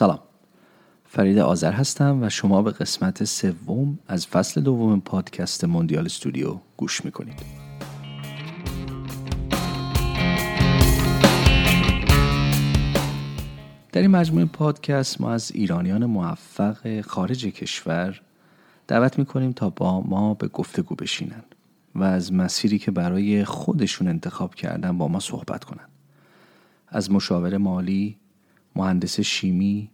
سلام. فرید آذر هستم و شما به قسمت سوم از فصل دوم پادکست موندیال استودیو گوش می‌کنید. در این مجموعه پادکست ما از ایرانیان موفق خارج کشور دعوت می‌کنیم تا با ما به گفتگو بشینن و از مسیری که برای خودشون انتخاب کردن با ما صحبت کنن. از مشاور مالی، مهندس شیمی،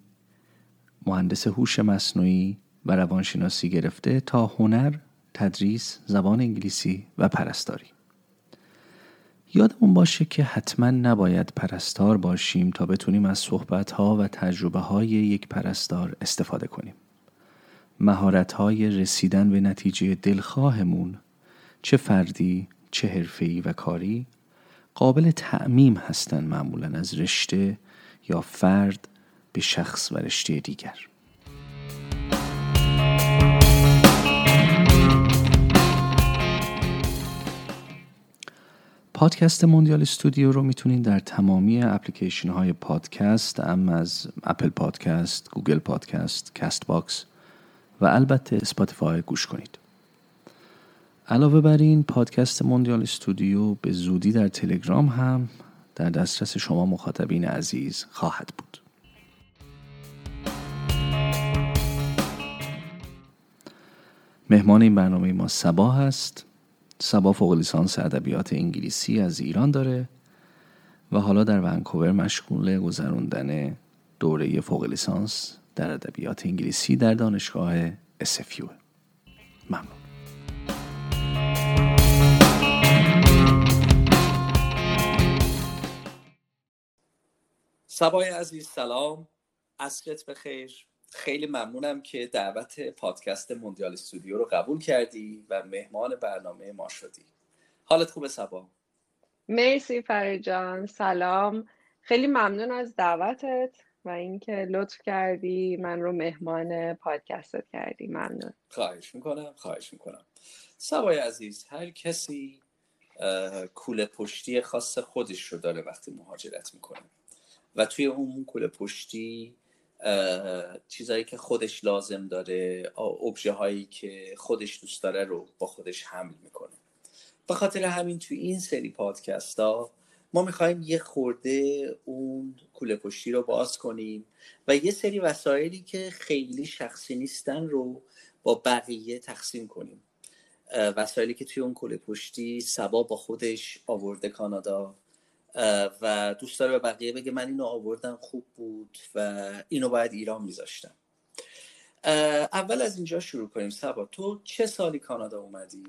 مهندس هوش مصنوعی و روانشناسی گرفته تا هنر، تدریس، زبان انگلیسی و پرستاری. یادمون باشه که حتما نباید پرستار باشیم تا بتونیم از صحبتها و تجربه های یک پرستار استفاده کنیم. مهارت های رسیدن به نتیجه دلخواهمون چه فردی، چه حرفه‌ای و کاری قابل تعمیم هستند معمولا از رشته یا فرد به شخص و رشته دیگر پادکست موندیال استودیو رو می‌تونید در تمامی اپلیکیشن های پادکست ام از Apple Podcast، Google Podcast، Castbox و البته Spotify گوش کنید. علاوه بر این پادکست موندیال استودیو به زودی در تلگرام هم در دسترس شما مخاطبین عزیز خواهد بود. مهمان این برنامه ما سبا هست. سبا فوق لیسانس ادبیات انگلیسی از ایران داره و حالا در ونکوور مشغول گذراندن دوره فوق لیسانس در ادبیات انگلیسی در دانشگاه SFU ممنون. سبای عزیز سلام. عصرت بخیر. خیلی ممنونم که دعوت پادکست موندیال استودیو رو قبول کردی و مهمان برنامه ما شدی. حالت خوبه سبا؟ مرسی فرید جان. سلام. خیلی ممنون از دعوتت و اینکه لطف کردی من رو مهمان پادکستت کردی. ممنون. خواهش می‌کنم خواهش می‌کنم. سبای عزیز هر کسی کوله پشتی خاص خودش رو داره وقتی مهاجرت می‌کنه. و توی اون کوله پشتی چیزهایی که خودش لازم داره ابژه هایی که خودش دوست داره رو با خودش حمل می‌کنه. به خاطر همین توی این سری پادکست ها ما می‌خوایم یه خورده اون کوله پشتی رو باز کنیم و یه سری وسایلی که خیلی شخصی نیستن رو با بقیه تقسیم کنیم. وسایلی که توی اون کوله پشتی سبا با خودش آورده کانادا. و دوست داره به بقیه بگه من اینو آوردم خوب بود و اینو باید ایران میذاشتم. اول از اینجا شروع کنیم. سبا تو چه سالی کانادا اومدی؟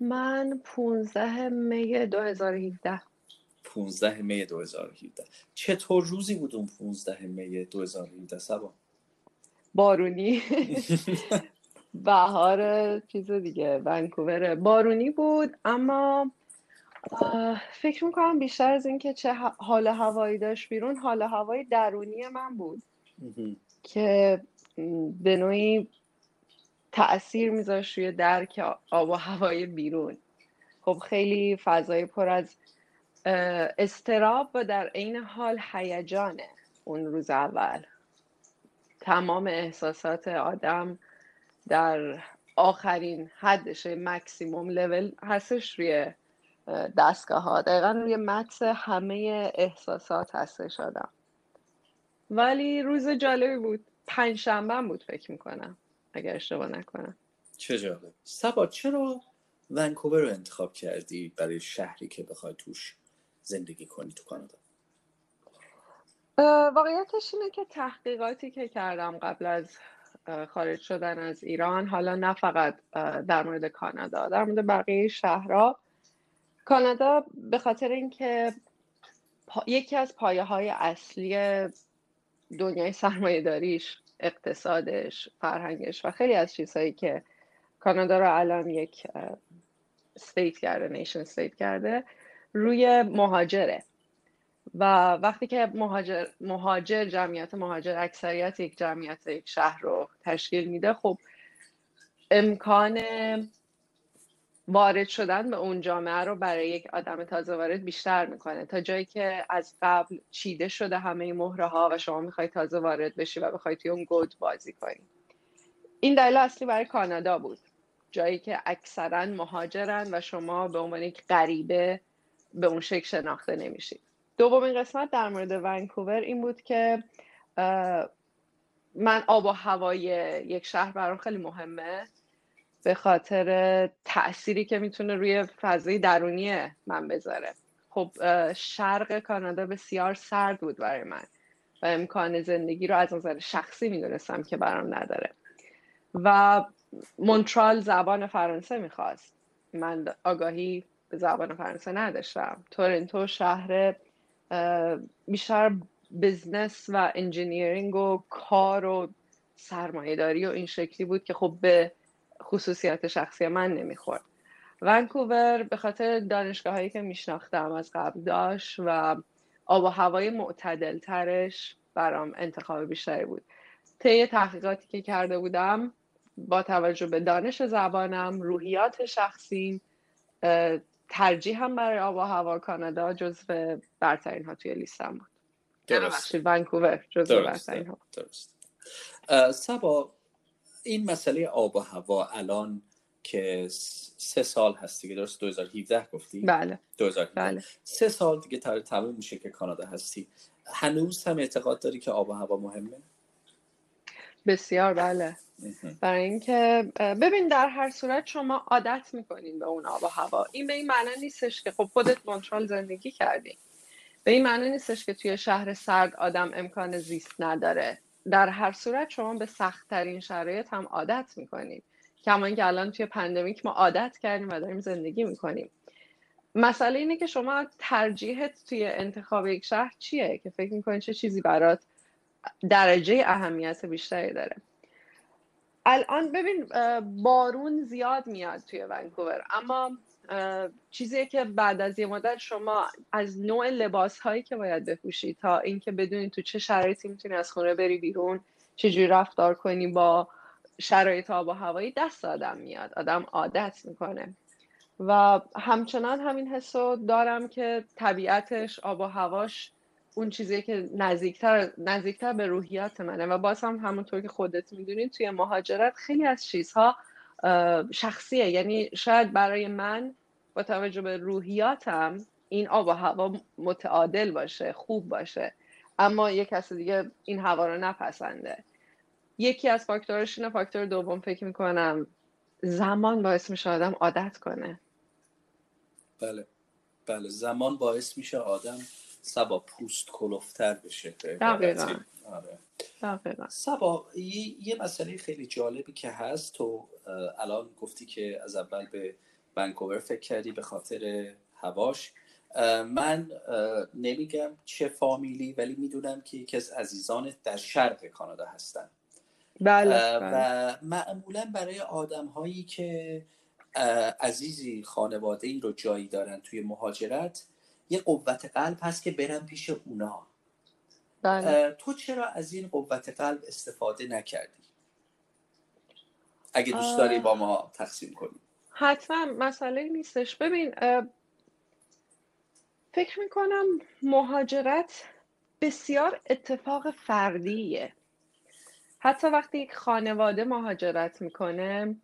من 15 می 2017 15 می 2017 چطور روزی بود اون 15 می 2017 سبا؟ بارونی. بهار چیز دیگه ونکوور. بارونی بود اما فکر می‌کنم بیشتر از اینکه چه حال هوایی داشت بیرون حال هوای درونی من بود. که به نوعی تاثیر میذاشت روی درک آب و هوای بیرون. خب خیلی فضای پر از استراب و در عین حال هیجانه اون روز اول. تمام احساسات آدم در آخرین حدش مکسیموم لول هستش روی دستگاه ها دقیقا روی مکس همه احساسات هستش آدم. ولی روز جالبی بود. پنج شنبه بود فکر می‌کنم اگر اشتباه نکنم. چه جالب. سبا چرا ونکوور رو انتخاب کردی برای شهری که بخوای توش زندگی کنی تو کانادا؟ واقعیتش اینه که تحقیقاتی که کردم قبل از خارج شدن از ایران حالا نه فقط در مورد کانادا در مورد بقیه شهرها کانادا به خاطر اینکه یکی از پایه های اصلی دنیای سرمایه داریش اقتصادش فرهنگش و خیلی از چیزهایی که کانادا رو الان یک state کرده nation state کرده روی مهاجره. و وقتی که مهاجر, مهاجر جمعیت مهاجر اکثریت یک جمعیت یک شهر رو تشکیل میده خب امکان وارد شدن به اون جامعه رو برای یک آدم تازه وارد بیشتر می‌کنه. تا جایی که از قبل چیده شده همه مهره ها و شما می‌خوای تازه وارد بشی و بخوای توی اون گود بازی کنی. این دلیل اصلی برای کانادا بود. جایی که اکثرا مهاجرن و شما به عنوان یک غریبه به اون شکل شناخته نمیشید دومین قسمت در مورد ونکوور این بود که من آب و هوای یک شهر برام خیلی مهمه. به خاطر تأثیری که می‌تونه روی فضای درونی من بذاره. خب شرق کانادا بسیار سرد بود برای من و امکان زندگی رو از نظر شخصی می‌دونستم که برام نداره. و مونترال زبان فرانسه می‌خواست. من آگاهی به زبان فرانسه نداشتم. تورنتو شهر بیشتر بزنس و انجینیرینگ و کار و سرمایهداری و این شکلی بود که خب به خصوصیات شخصی من نمی‌خورد. ونکوور به خاطر دانشگاه هایی که میشناختم از قبل داشت و آب و هوای معتدل ترش برام انتخاب بیشتری بود. طی تحقیقاتی که کرده بودم با توجه به دانش زبانم روحیات شخصی ترجیح هم برای آب و هوا کانادا جزو برترین ها توی لیستم بود. درست. ونکوور جزو برترین ها. درست. سبا این مسئله آب و هوا الان که سه سال هست دیگه درست 2017 گفتی؟ بله. 2017 بله. سه سال دیگه تر تموم میشه که کانادا هستی. هنوز هم اعتقاد داری که آب و هوا مهمه؟ بسیار بله. برای اینکه ببین در هر صورت شما عادت می‌کنین به اون آب و هوا. این به این معنی نیستش که خب خودت مونترال زندگی کردی. به این معنی نیستش که توی شهر سرد آدم امکان زیست نداره. در هر صورت شما به سختترین شرایط هم عادت می‌کنید. کما اینکه الان توی پندمیک ما عادت کردیم و داریم زندگی می‌کنیم. مسئله اینه که شما ترجیحت توی انتخاب یک شهر چیه که فکر می‌کنید چه چیزی برات درجه اهمیت بیشتری داره. الان ببین بارون زیاد میاد توی ونکوور اما چیزی که بعد از یه مدت شما از نوع لباس هایی که باید بپوشی تا اینکه بدونی تو چه شرایطی می‌تونی از خونه بری بیرون چجوری رفتار کنی با شرایط آب و هوایی دست آدم میاد آدم عادت می‌کنه. و همچنان همین حسو دارم که طبیعتش آب و هواش اون چیزی که نزدیکتر نزدیکتر به روحیات منه. و باز هم همونطور که خودت می‌دونید توی مهاجرت خیلی از چیزها شخصیه. یعنی شاید برای من با توجه به روحیاتم این آب و هوا متعادل باشه خوب باشه. اما یک کس دیگه این هوا رو نپسنده. یکی از فاکتورش اینه فاکتور دوم فکر می‌کنم زمان باعث میشه آدم عادت کنه. بله. بله زمان باعث میشه آدم سبا پوست کلوفتر بشه. دقیقا. آره. سبا یه مسئله خیلی جالبی که هست تو الان گفتی که از اول به ونکوور فکر کردی به خاطر هواش من نمیگم چه فامیلی ولی می‌دونم که یکی از عزیزان در شرق کانادا هستن بله, و بله. معمولا برای آدم هایی که عزیزی خانواده ای رو جایی دارن توی مهاجرت یه قوت قلب هست که برن پیش اونا. تو چرا از این قوت قلب استفاده نکردی؟ اگه دوست داری با ما تقسیم کنی حتما مسئله نیستش. ببین فکر می‌کنم مهاجرت بسیار اتفاق فردیه. حتی وقتی یک خانواده مهاجرت می‌کنه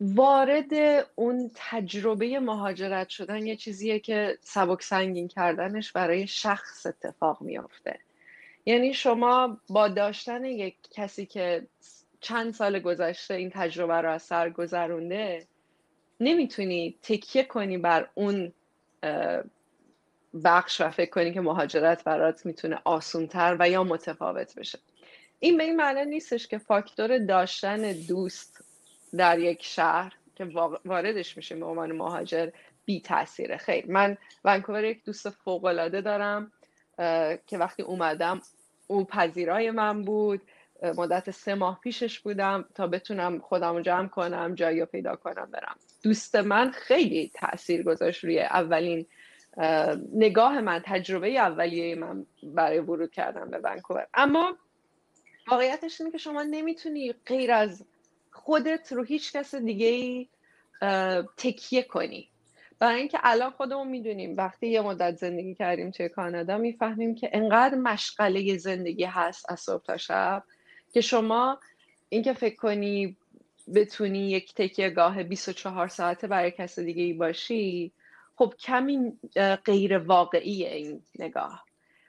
وارد اون تجربه مهاجرت شدن یه چیزیه که سبک سنگین کردنش برای شخص اتفاق میافته. یعنی شما با داشتن یک کسی که چند سال گذشته این تجربه رو از سر گذرونده نمی‌تونی تکیه کنی بر اون بخش و فکر کنی که مهاجرت برات می‌تونه آسونتر و یا متفاوت بشه. این به این معنی نیستش که فاکتور داشتن دوست در یک شهر که واردش میشه به عنوان مهاجر بی تاثیره خیر من ونکوور یک دوست فوق العاده دارم که وقتی اومدم او پذیرای من بود مدت سه ماه پیشش بودم تا بتونم خودم جمع کنم جایی رو پیدا کنم برم. دوست من خیلی تاثیر گذاشت روی اولین نگاه من تجربه اولیه من برای ورود کردن به ونکوور. اما واقعیتش اینه که شما نمی‌تونی غیر از خودت رو هیچ کس دیگه ای تکیه کنی. برای اینکه الان خودمون می‌دونیم وقتی یه مدت زندگی کردیم توی کانادا می‌فهمیم که انقدر مشغله زندگی هست از صبح تا شب که شما اینکه فکر کنی بتونی یک تکیه گاه 24 ساعته برای کس دیگه ای باشی خب کمی غیر واقعی این نگاه.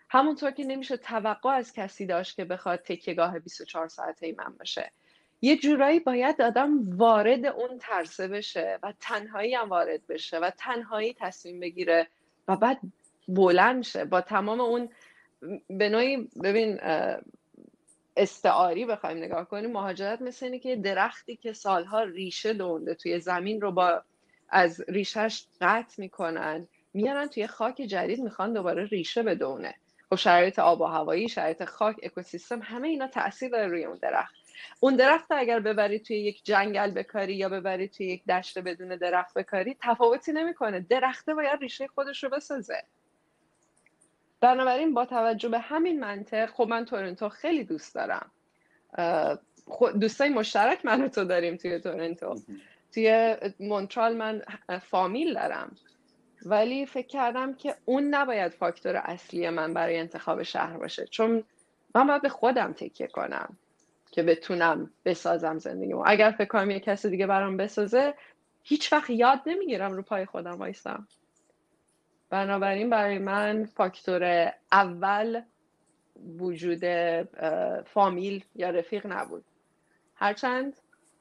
همونطور که نمیشه توقع از کسی داشت که بخواد تکیهگاه 24 ساعته ای من باشه. یه جورایی باید آدم وارد اون ترسه بشه و تنهایی هم وارد بشه و تنهایی تصمیم بگیره و بعد بلند شه. با تمام اون به نوعی ببین استعاری بخوایم نگاه کنیم مهاجرت مثل اینه که درختی که سالها ریشه دونده توی زمین رو با از ریشهش قطع می‌کنن میارن توی خاک جدید می‌خوان دوباره ریشه بدونه. خب شرایط آب و هوایی شرایط خاک اکوسیستم همه اینا تاثیر داره روی اون درخت. اون درخت اگر ببری توی یک جنگل بکاری یا ببری توی یک دشت بدون درخت بکاری تفاوتی نمی‌کنه. درخته باید ریشه خودش رو بسازه. بنابراین با توجه به همین منطق خب من تورنتو خیلی دوست دارم. دوستای مشترک من و تو داریم توی تورنتو. توی مونترال من فامیل دارم. ولی فکر کردم که اون نباید فاکتور اصلی من برای انتخاب شهر باشه. چون من باید به خودم تکیه کنم. که بتونم بسازم زندگیمو. اگر فکر کنم یه کسی دیگه برام بسازه هیچ وقت یاد نمی‌گیرم رو پای خودم وایستم بنابراین برای من فاکتور اول وجود فامیل یا رفیق نبود. هرچند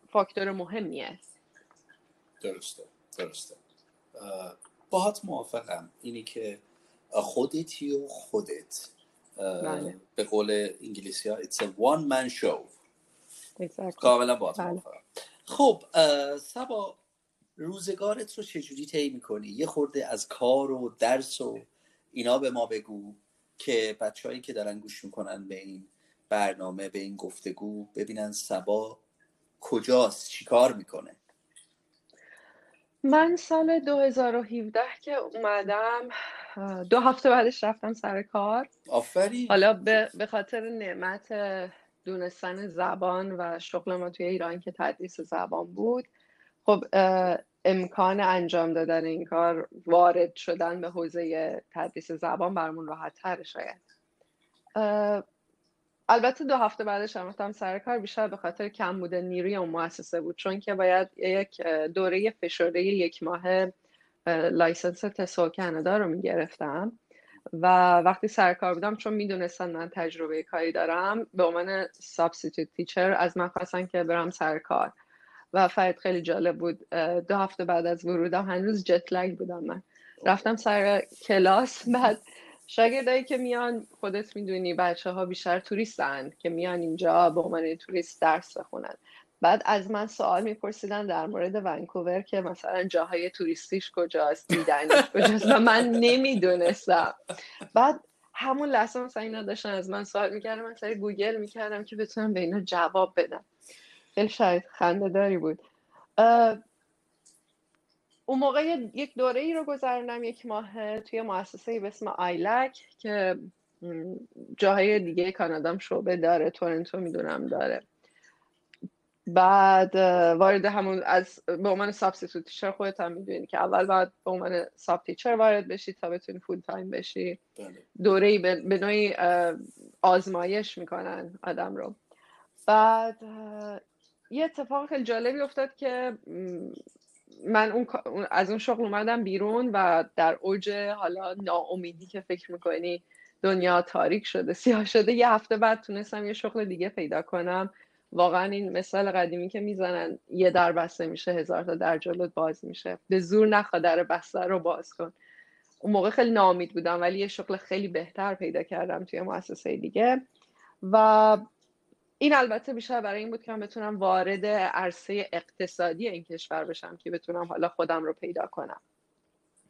فاکتور مهمیه. درسته درسته. باهات موافقم. اینی که خودتی و خودت. بله. به قول انگلیسی ها it's a one man show. کاملا باهات بله. خب سبا روزگارت رو چجوری طی می‌کنی؟ یه خورده از کار و درس و اینا به ما بگو که بچههایی که دارن گوش می‌کنن به این برنامه به این گفتگو ببینن سبا کجاست چیکار می‌کنه؟ من سال 2017 که اومدم دو هفته بعدش رفتم سر کار. آفرین. حالا به خاطر نعمت دونستن زبان و شغل ما توی ایران که تدریس زبان بود. خب امکان انجام دادن این کار وارد شدن به حوزه تدریس زبان برامون راحت تر شاید. البته دو هفته بعدش هم رفتم سر کار بیشتر به خاطر کم بوده نیروی اون مؤسسه بود چون که باید یک دوره فشرده یک ماه license TESL Canada رو می‌گرفتم. و وقتی سر کار بودم چون می‌دونستن من تجربه کاری دارم به عنوان substitute teacher از من خواستن که برم سر کار. و فرد خیلی جالب بود. دو هفته بعد از ورودم هنوز jet lag بودم من. رفتم سر کلاس. بعد شاگردایی که میان خودت می‌دونی بچه ها بیشتر توریستن که میان اینجا به عنوان توریست درس بخونن. بعد از من سوال میپرسیدن در مورد ونکوور که مثلا جاهای توریستیش کجاست دیدنش کجاست و من نمی‌دونستم. بعد همون لحظه مثلا اینا داشتن از من سوال می‌کردم من سری گوگل می‌کردم که بتونم به اینا جواب بدم. خیلی شاید خنده داری بود اون موقع یک دوره ای رو گذروندم یک ماه توی مؤسسه به اسم آیلک که جاهای دیگه کانادام شعبه داره تورنتو می‌دونم داره. بعد وارد همون از به عنوان substitute teacher خودت هم می‌دونی که اول باید به عنوان sub teacher وارد بشی تا بتونی full time بشی. بله. دوره ای به نوعی آزمایش می‌کنن آدم رو. بعد یه اتفاق خیلی جالبی افتاد که من اون از اون شغل اومدم بیرون و در اوج حالا ناامیدی که فکر می‌کنی دنیا تاریک شده سیاه شده یه هفته بعد تونستم یه شغل دیگه پیدا کنم. واقعا این مثال قدیمی که می‌زنن یه در بسته میشه هزار تا در جلوت باز میشه. به زور نخوا در بسته رو باز کن. اون موقع خیلی ناامید بودم ولی یه شغل خیلی بهتر پیدا کردم توی مؤسسه دیگه. و این البته بیشتر برای این بود که من بتونم وارد عرصه اقتصادی این کشور بشم که بتونم حالا خودم رو پیدا کنم.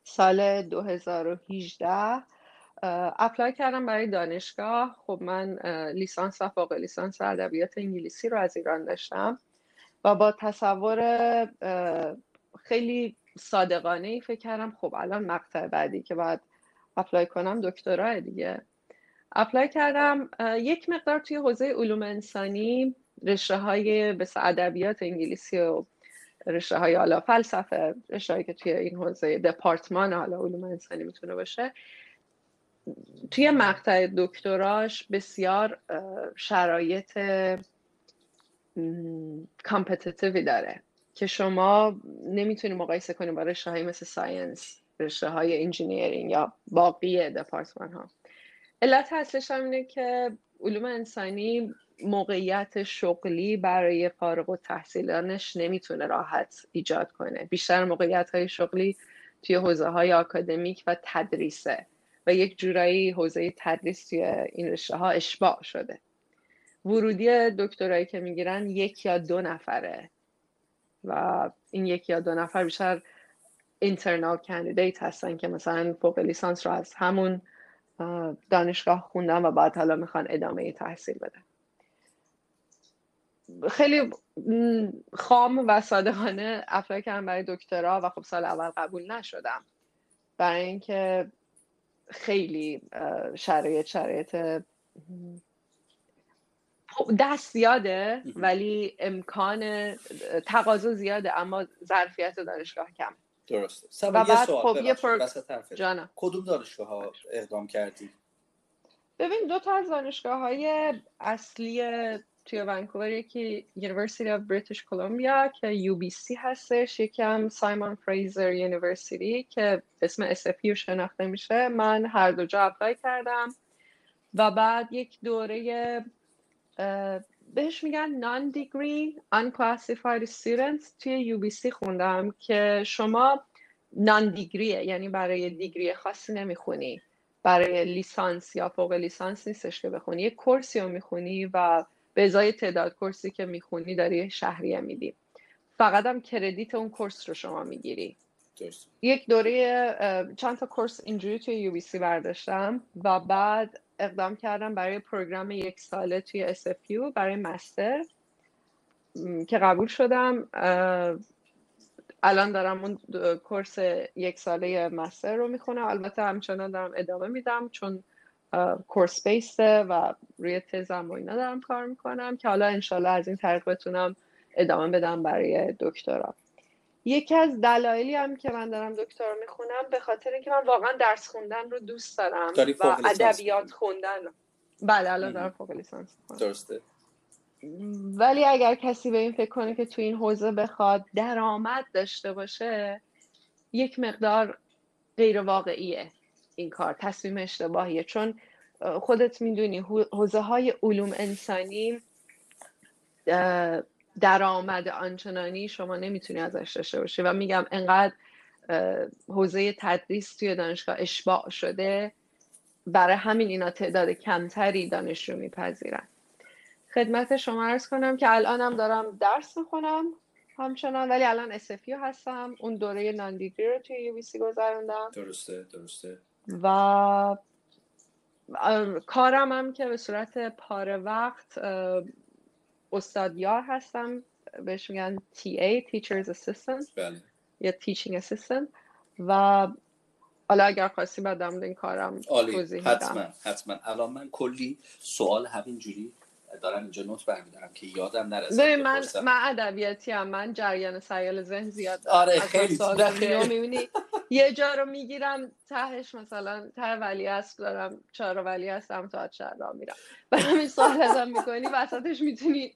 سال 2018 apply کردم برای دانشگاه. خب من لیسانس و فوق لیسانس ادبیات انگلیسی رو از ایران داشتم و با تصور خیلی صادقانه ای فکر کردم خب الان مقطع بعدی که باید apply کنم دکترا دیگه. apply کردم یک مقدار توی حوزه علوم انسانی رشته های بس ادبیات انگلیسی و رشته های حالا فلسفه رشته که توی این حوزه دپارتمان حالا علوم انسانی می‌تونه باشه. توی مقطع دکتراش بسیار شرایط competitive ی داره که شما نمی‌تونی مقایسه کنی با رشته های مثل science رشته های engineering یا باقی دپارتمان ها علت اصلش هم اینه که علوم انسانی موقعیت شغلی برای فارغ و تحصیلانش نمی‌تونه راحت ایجاد کنه. بیشتر موقعیت های شغلی توی حوزه های آکادمیک و تدریسه. و یک جورایی حوزه تدریس توی این رشته ها اشباع شده. ورودی دکترایی که می‌گیرن یک یا دو نفره و این یک یا دو نفر بیشتر اینترنال کندیدیت هستن که مثلا فوق لیسانس رو از همون دانشگاه خوندن و بعد حالا می‌خوان ادامه تحصیل بدن. خیلی خام و صادقانه اپلای کردم برای دکترا و خب سال اول قبول نشدم. برای اینکه خیلی شرایط شرایط دست زیاده ولی امکان تقاضا زیاده اما ظرفیت دانشگاه کم. درسته. و بعد خب یه پر... کدوم دانشگاه ها اقدام کردی؟ ببین دو تا از دانشگاه های اصلی توی ونکوور یکی University of British Columbia که UBC هستش یکی هم Simon Fraser University که اسم SFU شناخته میشه. من هر دو جا apply کردم و بعد یک دوره بهش میگن non-degree unclassified students توی UBC خوندم که شما نان دیگریه یعنی برای دیگری خاصی نمی‌خونی. برای لیسانس یا فوق لیسانس نیستش که بخونی. یه کورسی رو می‌خونی و به ازای تعداد کورسی که می‌خونی داری شهریه میدی. فقط هم کردیت اون کورس رو شما می‌گیری. یک دوره چند تا کورس اینجوری توی یو بی برداشتم و بعد اقدام کردم برای پروگرام یک ساله توی SFU برای مستر که قبول شدم. الان دارم اون کورس یک ساله مستر رو می‌خونم. البته همچنان دارم ادامه میدم چون کورس بیسته و روی تزم و اینا دارم کار می‌کنم که حالا انشالله از این طریق بتونم ادامه بدم برای دکترا. یکی از دلایلی هم که من دارم دکترا می‌خونم به خاطر اینکه من واقعا درس خوندن رو دوست دارم و ادبیات خوندن بله الان دارم فوق لیسانس درسته. ولی اگر کسی به این فکر کنه که تو این حوزه بخواد درآمد داشته باشه یک مقدار غیر واقعیه این کار تصمیم اشتباهیه. چون خودت می‌دونی حوزه های علوم انسانی درآمد آنچنانی شما نمی‌تونی ازش داشته باشی. و میگم انقدر حوزه تدریس توی دانشگاه اشباع شده برای همین اینا تعداد کمتری دانشجو میپذیرن. خدمت شما ارز کنم که الانم دارم درس می‌خونم همچنان ولی الان SFU هستم. اون دوره ناندیگری رو توی یو گذروندم. درسته درسته. و کارم هم که به صورت پاره وقت استادیار هستم. بهش میگن TA Teachers Assistant. بله. یا Teaching Assistant. و حالا اگر خواستی بعد این کارم توضیح حتما حتما. الان من کلی سوال همینجوری دارم اینجا نوت برمیدارم که یادم نرسه من من ادبیاتی هم من جریان سیال ذهن زیاد آره خیلی می‌بینی. یه جا رو می‌گیرم تهش مثلا ته ولی است دارم چهار ولی هستم تا شهر را میرم. و همین سوال ازم می‌کنی وسطش می‌تونی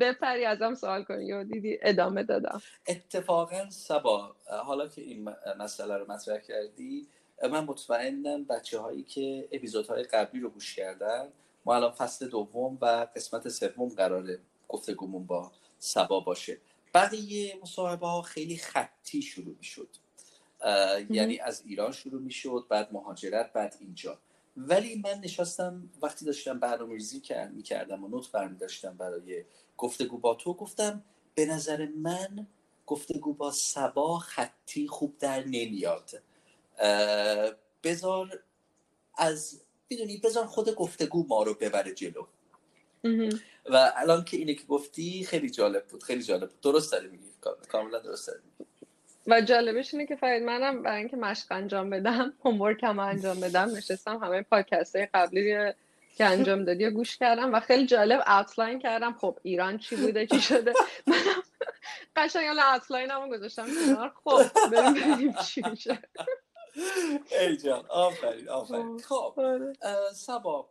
بپری ازم سوال کنی یا دیدی ادامه دادم. اتفاقا سبا حالا که این مسئله رو مطرح کردی من مطمئنم بچه هایی که اپیزودهای قبلی رو گوش کردن ما الان فصل دوم و قسمت سوم قراره گفتگومون با سبا باشه. بقیه مصاحبه ها خیلی خطی شروع می شد یعنی از ایران شروع می شد بعد مهاجرت بعد اینجا. ولی من نشستم وقتی داشتم برنامه ریزی می کردم و نوت برمی داشتم برای گفتگو با تو گفتم به نظر من گفتگو با سبا خطی خوب در نمیاد. بذار از می‌دونی بذار خود گفتگو ما رو ببره جلو. و الان که اینه که گفتی خیلی جالب بود خیلی جالب بود. درست داری میگی. کاملا درست داری و جالبش اینه که فرید منم برای اینکه مشق انجام بدم هومورک هم انجام بدم نشستم همه پادکست های قبلی که انجام دادی و گوش کردم و خیلی جالب اوتلاین کردم. خب ایران چی بوده چی شده؟ منم قشنگ الان اوتلاین هم گذاشتم کنار. خب بریم ببینیم چی میشه. ای جان آفرین آفرین. خب آره. سبا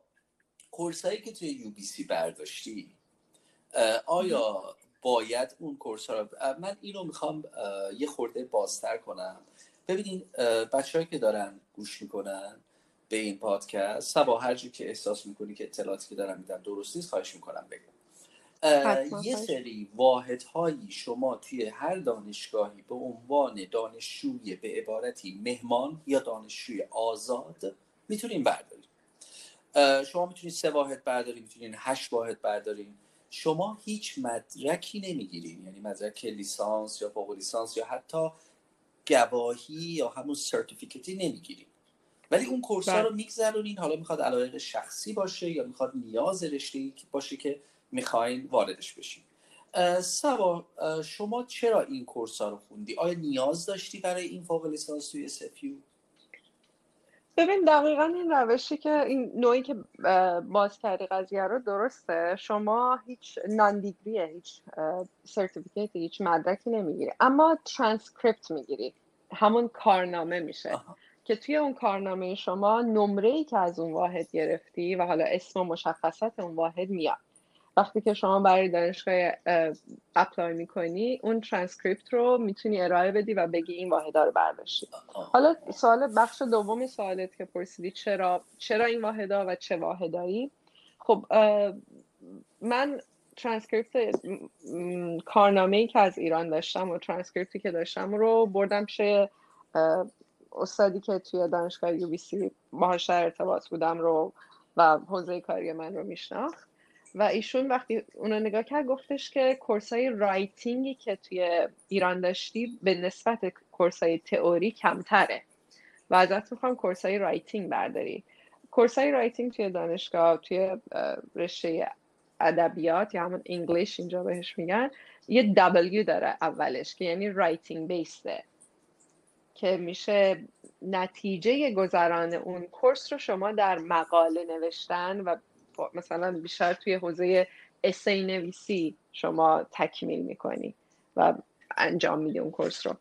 کورسایی که توی یو بی سی برداشتی آیا باید اون کورس ها رو من اینو می‌خوام یه خورده بازتر کنم. ببینین بچه که دارن گوش می‌کنن به این پادکست سبا هر که احساس می‌کنی که اطلاعاتی که دارم میدم درست نیست خواهش می‌کنم بگم یه سری واحدهایی شما توی هر دانشگاهی به عنوان دانشجوی به عبارتی مهمان یا دانشجوی آزاد می‌تونین بردارین. شما می‌تونید سه واحد بردارین می‌تونین هشت واحد بردارین. شما هیچ مدرکی نمی‌گیرین یعنی مدرک لیسانس یا فوق لیسانس یا حتی گواهی یا همون سرتیفیکتی نمی‌گیرین. ولی اون کورس ها رو بله. میگذرونین حالا می‌خواد علایق شخصی باشه یا می‌خواد نیاز رشته باشه که می‌خواین واردش بشین. سبا شما چرا این کورس ها رو خوندی؟ آیا نیاز داشتی برای این فوق لیسانس توی سفیو ببین دقیقا این روشی که این نوعی که باز کردی قضیه رو درسته. شما هیچ ناندیگریه هیچ certificate هیچ مدرکی نمی‌گیری. اما ترانسکریپت می‌گیری. همون کارنامه میشه. که توی اون کارنامه شما نمره ای که از اون واحد گرفتی و حالا اسم و مشخصات اون واحد میاد. وقتی که شما برای دانشگاه apply می‌کنی اون ترانسکریپت رو می‌تونی ارائه بدی و بگی این واحدا رو برداشتی. حالا سوال بخش دومی سوالت که پرسیدی چرا چرا این واحدا و چه واحدایی خب من ترانسکریپت کارنامه ای که از ایران داشتم و ترانسکریپتی که داشتم رو بردم پیش استادی که توی دانشگاه UBC باهاش ارتباط بودم رو و حوزه کاری من رو میشناخت. و ایشون وقتی اونو نگاه کرد گفتش که course ای writing ی که توی ایران داشتی به نسبت course ای تئوری کمتره. و ازت می‌خوام course ای writing برداری. course ای writing توی دانشگاه توی رشته ادبیات یا همون English اینجا بهش میگن یه W داره اولش که یعنی writing based ه که میشه نتیجه گذران اون course رو شما در مقاله نوشتن و مثلا بیشتر توی حوزه essay نویسی شما تکمیل می‌کنی و انجام میدی اون course رو.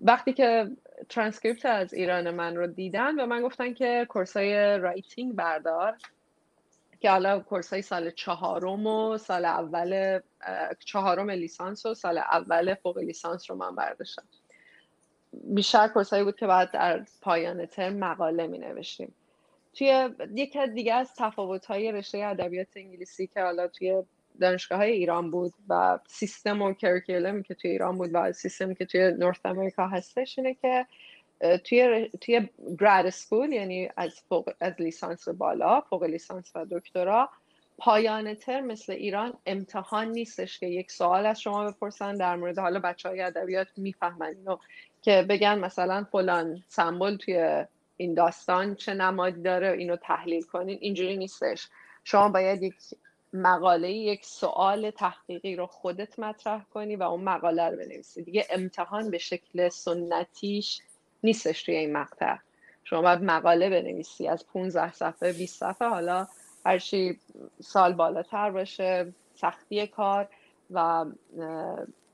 وقتی که ترانسکریپت از ایران من رو دیدن و من گفتن که course ای writing بردار که حالا course ای سال چهارم و سال اول چهارم لیسانس و سال اول فوق لیسانس رو من برداشتم. بیشتر course ایی بود که بعد در پایان ترم مقاله می نوشتیم توی یکی دیگه از تفاوت های رشته ادبیات انگلیسی که حالا توی دانشگاه های ایران بود و سیستم و کرکولمی که توی ایران بود و سیستمی که توی نورث امریکا هستش اینه که توی توی گراد سکول یعنی از فوق از لیسانس بالا فوق لیسانس و دکترا پایان ترم مثل ایران امتحان نیستش که یک سوال از شما بپرسن. در مورد حالا بچه های ادبیات می‌فهمن اینو که بگن مثلا فلان سمبل توی این داستان چه نمادی داره اینو تحلیل کنین اینجوری نیستش. شما باید یک مقاله یک سوال تحقیقی رو خودت مطرح کنی و اون مقاله رو بنویسی. دیگه امتحان به شکل سنتیش نیستش توی این مقطع. شما باید مقاله بنویسی از 15 صفحه 20 صفحه حالا هرچی سال بالاتر باشه سختی کار و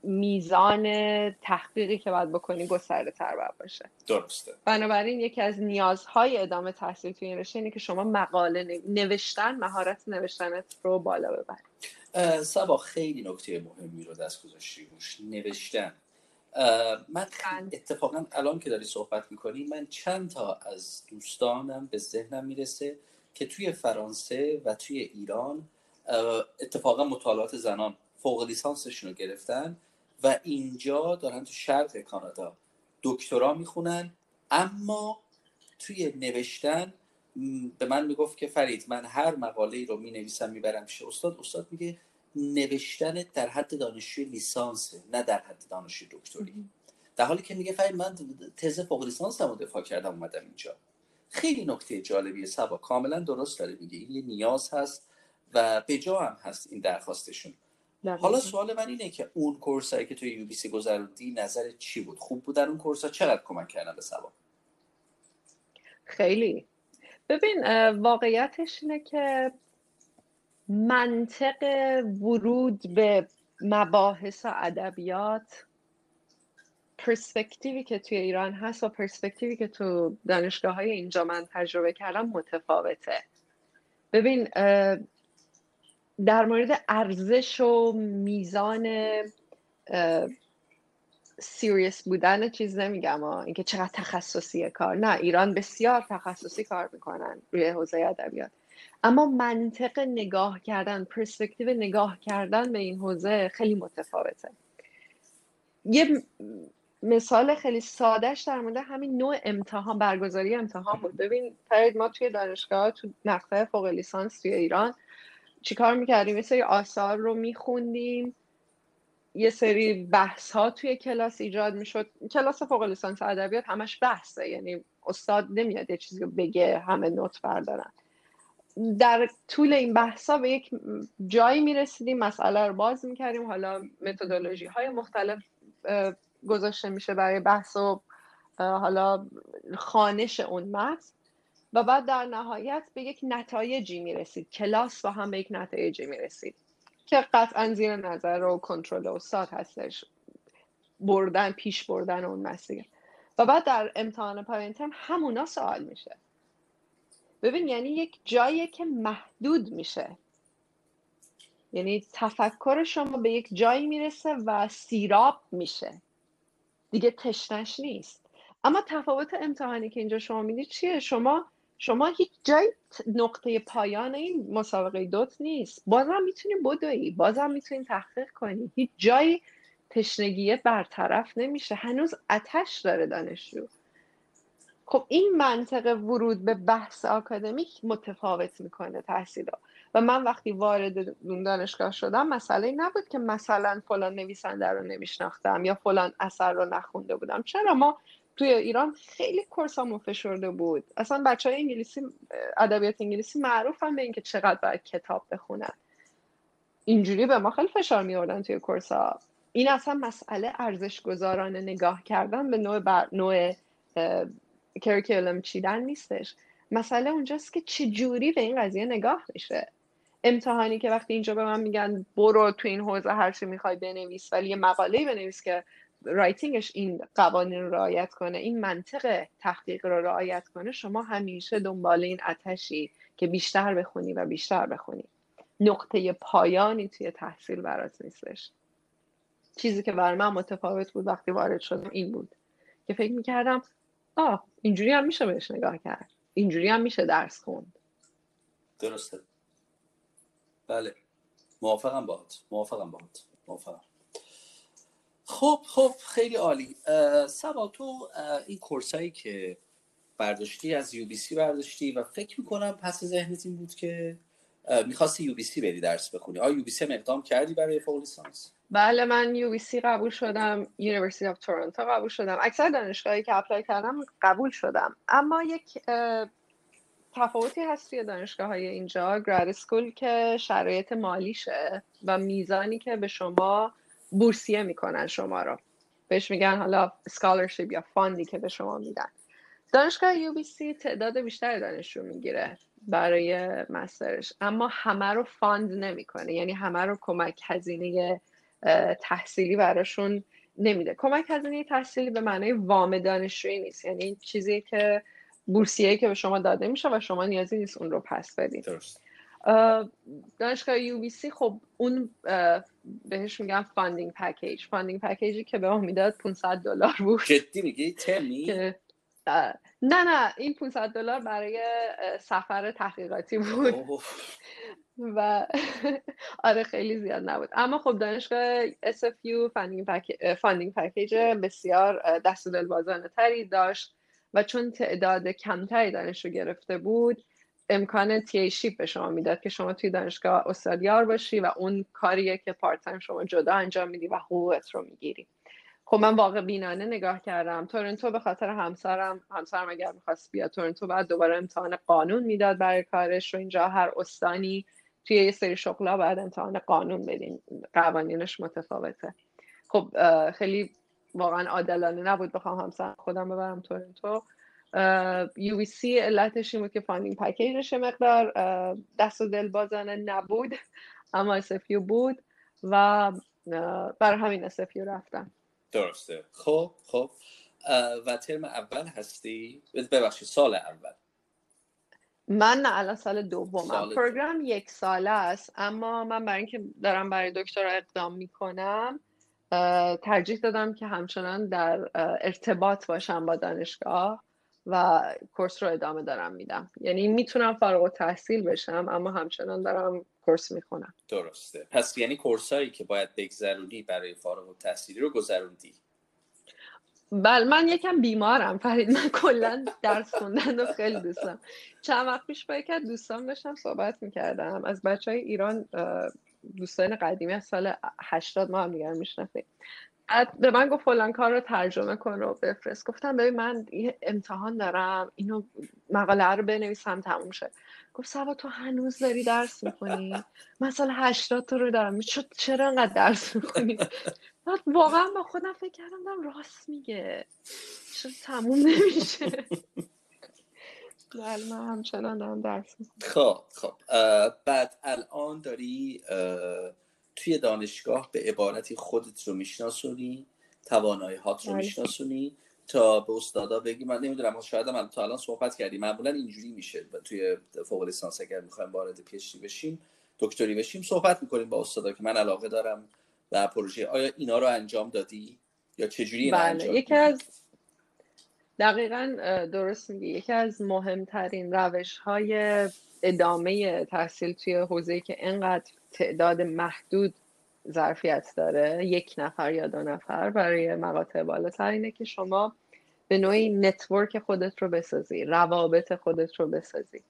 میزان تحقیقی که باید بکنی گسترده تر باید باشه. درسته. بنابراین یکی از نیازهای ادامه تحصیل توی این رشته اینه که شما مقاله نوشتن مهارت نوشتنت رو بالا ببرید. سبا خیلی نکته مهمی رو دست گذاشتی نوشتن. من اتفاقا الان که داری صحبت می‌کنی من چند تا از دوستانم به ذهنم می‌رسه که توی فرانسه و توی ایران اتفاقا مطالعات زنان فوق لیسانسشون رو گرفتن و اینجا دارن تو شرق کانادا دکترا می‌خونن. اما توی نوشتن به من می‌گفت که فرید من هر مقاله ای رو می نویسم می‌برم پیش استاد. استاد میگه نوشتن در حد دانشجوی لیسانسه نه در حد دانشجوی دکتری. در حالی که میگه فرید من تز فوق لیسانس رو دفاع کردم اومدم اینجا. خیلی نکته جالبیه سبا کاملا درست داره میگه این یه نیاز هست و به جا هم هست این درخواستشون. حالا سوال من اینه که اون کورسایی که توی یو بی سی گذروندی نظر چی بود؟ خوب بودن اون کورس ها چقدر کمک کردن به سبا خیلی. ببین واقعیتش اینه که منطق ورود به مباحث و ادبیات پرسپکتیوی که توی ایران هست و پرسپکتیوی که تو دانشگاه های اینجا من تجربه کردم متفاوته. ببین در مورد ارزش و میزان سیریس بودن چیز نمیگم اینکه چقدر تخصصی کار. نه ایران بسیار تخصصی کار می‌کنن روی حوزه ادبیات. اما منطق نگاه کردن پرسپکتیو نگاه کردن به این حوزه خیلی متفاوته. یه مثال خیلی سادهش در مورد همین نوع امتحان برگزاری امتحان بود. ببین فرید ما توی دانشگاه تو مقطع فوق لیسانس توی ایران چیکار می‌کردیم؟ یه سری آثار رو میخوندیم. یه سری بحث ها توی کلاس ایجاد می‌شد. کلاس فوق لیسانس ادبیات همش بحثه. یعنی استاد نمیاد یه چیزی رو بگه همه نوت بردارن. در طول این بحثا به یک جایی می‌رسیدیم مسئله رو باز می‌کردیم. حالا متدولوژی های مختلف گذاشته میشه برای بحث و حالا خانش اون متن و بعد در نهایت به یک نتایجی می‌رسید. کلاس با هم به یک نتایجی می‌رسید. که قطعا زیر نظر و کنترل استاد هستش. بردن پیش بردن اون مسیر. و بعد در امتحان پایان ترم همونا سوال میشه. ببین یعنی یک جایی که محدود میشه. یعنی تفکر شما به یک جایی می‌رسه و سیراب میشه. دیگه تشنش نیست. اما تفاوت امتحانی که اینجا شما می‌دید چیه؟ شما شما هیچ جای نقطه پایان این مسابقه دوت نیست. بازم می‌تونی بدوی بازم می‌تونی تحقیق کنی. هیچ جایی تشنگیه برطرف نمیشه. هنوز اتش داره دانشجو. خب این منطق ورود به بحث آکادمیک متفاوت می‌کنه تحصیل و من وقتی وارد دانشگاه شدم مسئله نبود که مثلا فلان نویسنده رو نمیشناختم یا فلان اثر رو نخونده بودم. چرا ما توی ایران خیلی کورسامون فشرده بود. اصلا بچه های انگلیسی ادبیات انگلیسی معروفن به اینکه چقدر باید کتاب بخونن. اینجوری به ما خیلی فشار میوردن توی کورسا این اصلا مسئله ارزش گذارانه نگاه کردن به نوع بر... نوع کریکولم چیدن نیستش. مسئله اونجاست که چه جوری به این قضیه نگاه میشه. امتحانی که وقتی اینجا به من میگن برو تو این حوزه هر چی می‌خوای بنویس ولی یه مقاله بنویس که رایتینگش این قوانین رو رعایت کنه این منطق تحقیق رو رعایت کنه شما همیشه دنبال این اتشی که بیشتر بخونی و بیشتر بخونی. نقطه پایانی توی تحصیل برات نیستش. چیزی که برای من متفاوت بود وقتی وارد شدم این بود که فکر می‌کردم آه اینجوری هم میشه بهش نگاه کرد. اینجوری هم میشه درس خوند. درسته. بله. موافقم باهات. موافقم باهات. موافقم. خب خب خیلی عالی. صبا تو این course ایی که برداشتی از UBC برداشتی و فکر می‌کنم پس ذهنت این بود که می‌خواستی UBC بری درس بخونی. آیا UBC اقدام کردی برای فوق لیسانس بله من UBC قبول شدم. University of Toronto قبول شدم. اکثر دانشگاهی که apply کردم قبول شدم. اما یک تفاوتی هست توی دانشگاه های اینجا. grad school که شرایط مالیشه و میزانی که به شما بورسیه می‌کنن شما رو. بهش میگن حالا scholarship یا fund ی که به شما میدن. دانشگاه UBC تعداد بیشتر دانشجو می‌گیره برای master ش اما همه رو fund نمی‌کنه. یعنی همه رو کمک هزینه تحصیلی براشون نمیده. کمک هزینه تحصیلی به معنای وام دانشجویی نیست. یعنی چیزی که بورسیه که به شما داده میشه و شما نیازی نیست اون رو پس بدید دانشگاه UBC خب اون بهش میگن funding package funding package ی که به ما می‌داد 500 دلار بود. جدی میگی؟ ترمی نه نه این 500 دلار برای سفر تحقیقاتی بود. و آره خیلی زیاد نبود. اما خب دانشگاه SFU funding package بسیار دست دلبازانه تری داشت و چون تعداد کمتری دانشجو گرفته بود امکان تی شیپ به شما می‌داد که شما توی دانشگاه استادیار باشی و اون کاریه که پارت شما جدا انجام میدی و حقوقت رو می‌گیری. خب من واقع بینانه نگاه کردم. تورنتو به خاطر همسرم همسرم اگر می‌خواست بیاد تورنتو بعد دوباره امتحان قانون می‌داد برای کارش و اینجا هر استانی توی یه سری شغلا بعد امتحان قانون بدین. قوانینش متفاوته. خب خیلی واقعا عادلانه نبود بخوام همسر خودم ببرم تورنتو. سی علتش این بود که funding package ش مقدار دست و دل بازانه نبود اما SFU بود و بر همین SFU رفتم. درسته. خب خب. و ترم اول هستی؟ ببخشید سال اول. من نه الان سال دومم. program یک ساله است اما من برای اینکه دارم برای دکترا اقدام می‌کنم ترجیح دادم که همچنان در ارتباط باشم با دانشگاه. و کورس رو ادامه دارم میدم. یعنی می‌تونم فارغ تحصیل بشم اما همچنان دارم کورس می‌خونم. درسته. پس یعنی کورس هایی که باید بگذرونی برای فارغ و تحصیلی رو گذروندی؟ بله من یکم بیمارم. فرید من کلا درس خوندن رو خیلی دوستم چند وقت پیش با یکی دوستان داشتم صحبت می‌کردم. از بچه های ایران دوستان قدیمی از سال 80 ما هم دیگر می‌شناسیم. به من گفت فلان کار رو ترجمه کن رو بفرست. گفتم ببین من امتحان دارم اینو مقاله رو بنویسم تموم شه. گفت سبا تو هنوز داری درس می‌کنی سال هشتاد تو رو دارم. چرا انقدر درس می‌کنی واقعا با خودم فکر کردم راست میگه. چرا تموم نمیشه. بله من همچنان دارم درس خب خب. بعد الان داری توی دانشگاه به عبارتی خودت رو میشناسونی توانایی هات رو. میشناسونی تا به استادا بگی. من نمی‌دونم شاید من تا الان صحبت کردیم. معمولا اینجوری میشه توی فوق لیسانس اگر می‌خوایم وارد پیشتی بشیم دکتری بشیم صحبت می‌کنیم با استادا که من علاقه دارم و پروژه. آیا اینا رو انجام دادی؟ یا چجوری بله. انجام یکی از دقیقا درست میگی. یکی از مهمترین روش های ادامه تحصیل توی حوزه که انقدر تعداد محدود ظرفیت داره یک نفر یا دو نفر برای مقاطع بالاتر اینه که شما به نوعی نتورک خودت رو بسازی روابط خودت رو بسازی.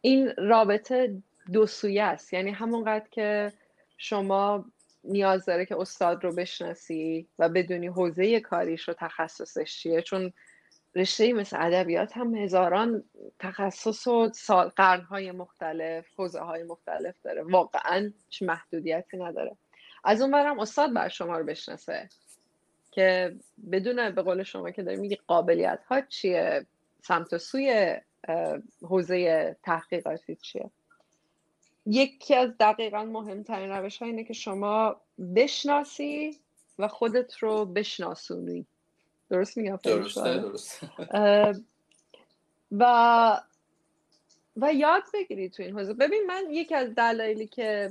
این رابطه دو سویه است. یعنی همونقدر که شما نیاز داره که استاد رو بشناسی و بدونی حوزه کاریش رو تخصصش چیه. چون رشته مثل ادبیات هم هزاران تخصص و قرنهای مختلف حوزه های مختلف داره. واقعا هیچ محدودیتی نداره. از اون برم استاد بر شما رو بشناسه که بدون به قول شما که داری میگی قابلیت ها چیه سمت و سوی حوزه تحقیقاتی چیه. یکی از دقیقا مهمترین روش ها اینه که شما بشناسی و خودت رو بشناسونی. درست میگم درسته درست و و یاد بگیری تو این حوزه. ببین من یکی از دلایلی که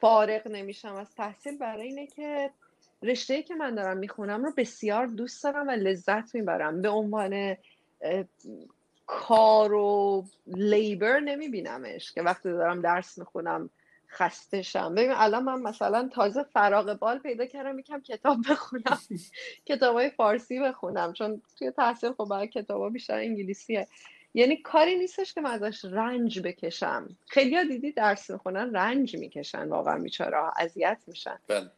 فارغ نمیشم از تحصیل برای اینه که رشته که من دارم می‌خونم رو بسیار دوست دارم و لذت می‌برم. به عنوان کار و لیبر نمیبینمش که وقتی دارم درس می‌خونم خسته شم. ببین الان من مثلا تازه فراغ بال پیدا کردم یکم کتاب بخونم کتاب های فارسی بخونم. چون توی تحصیل خب برای کتاب بیشتر انگلیسیه. یعنی کاری نیستش که من ازش رنج بکشم. خیلی ها دیدی درس می‌خونن رنج می‌کشن واقعا بیچاره اذیت میشن. بله.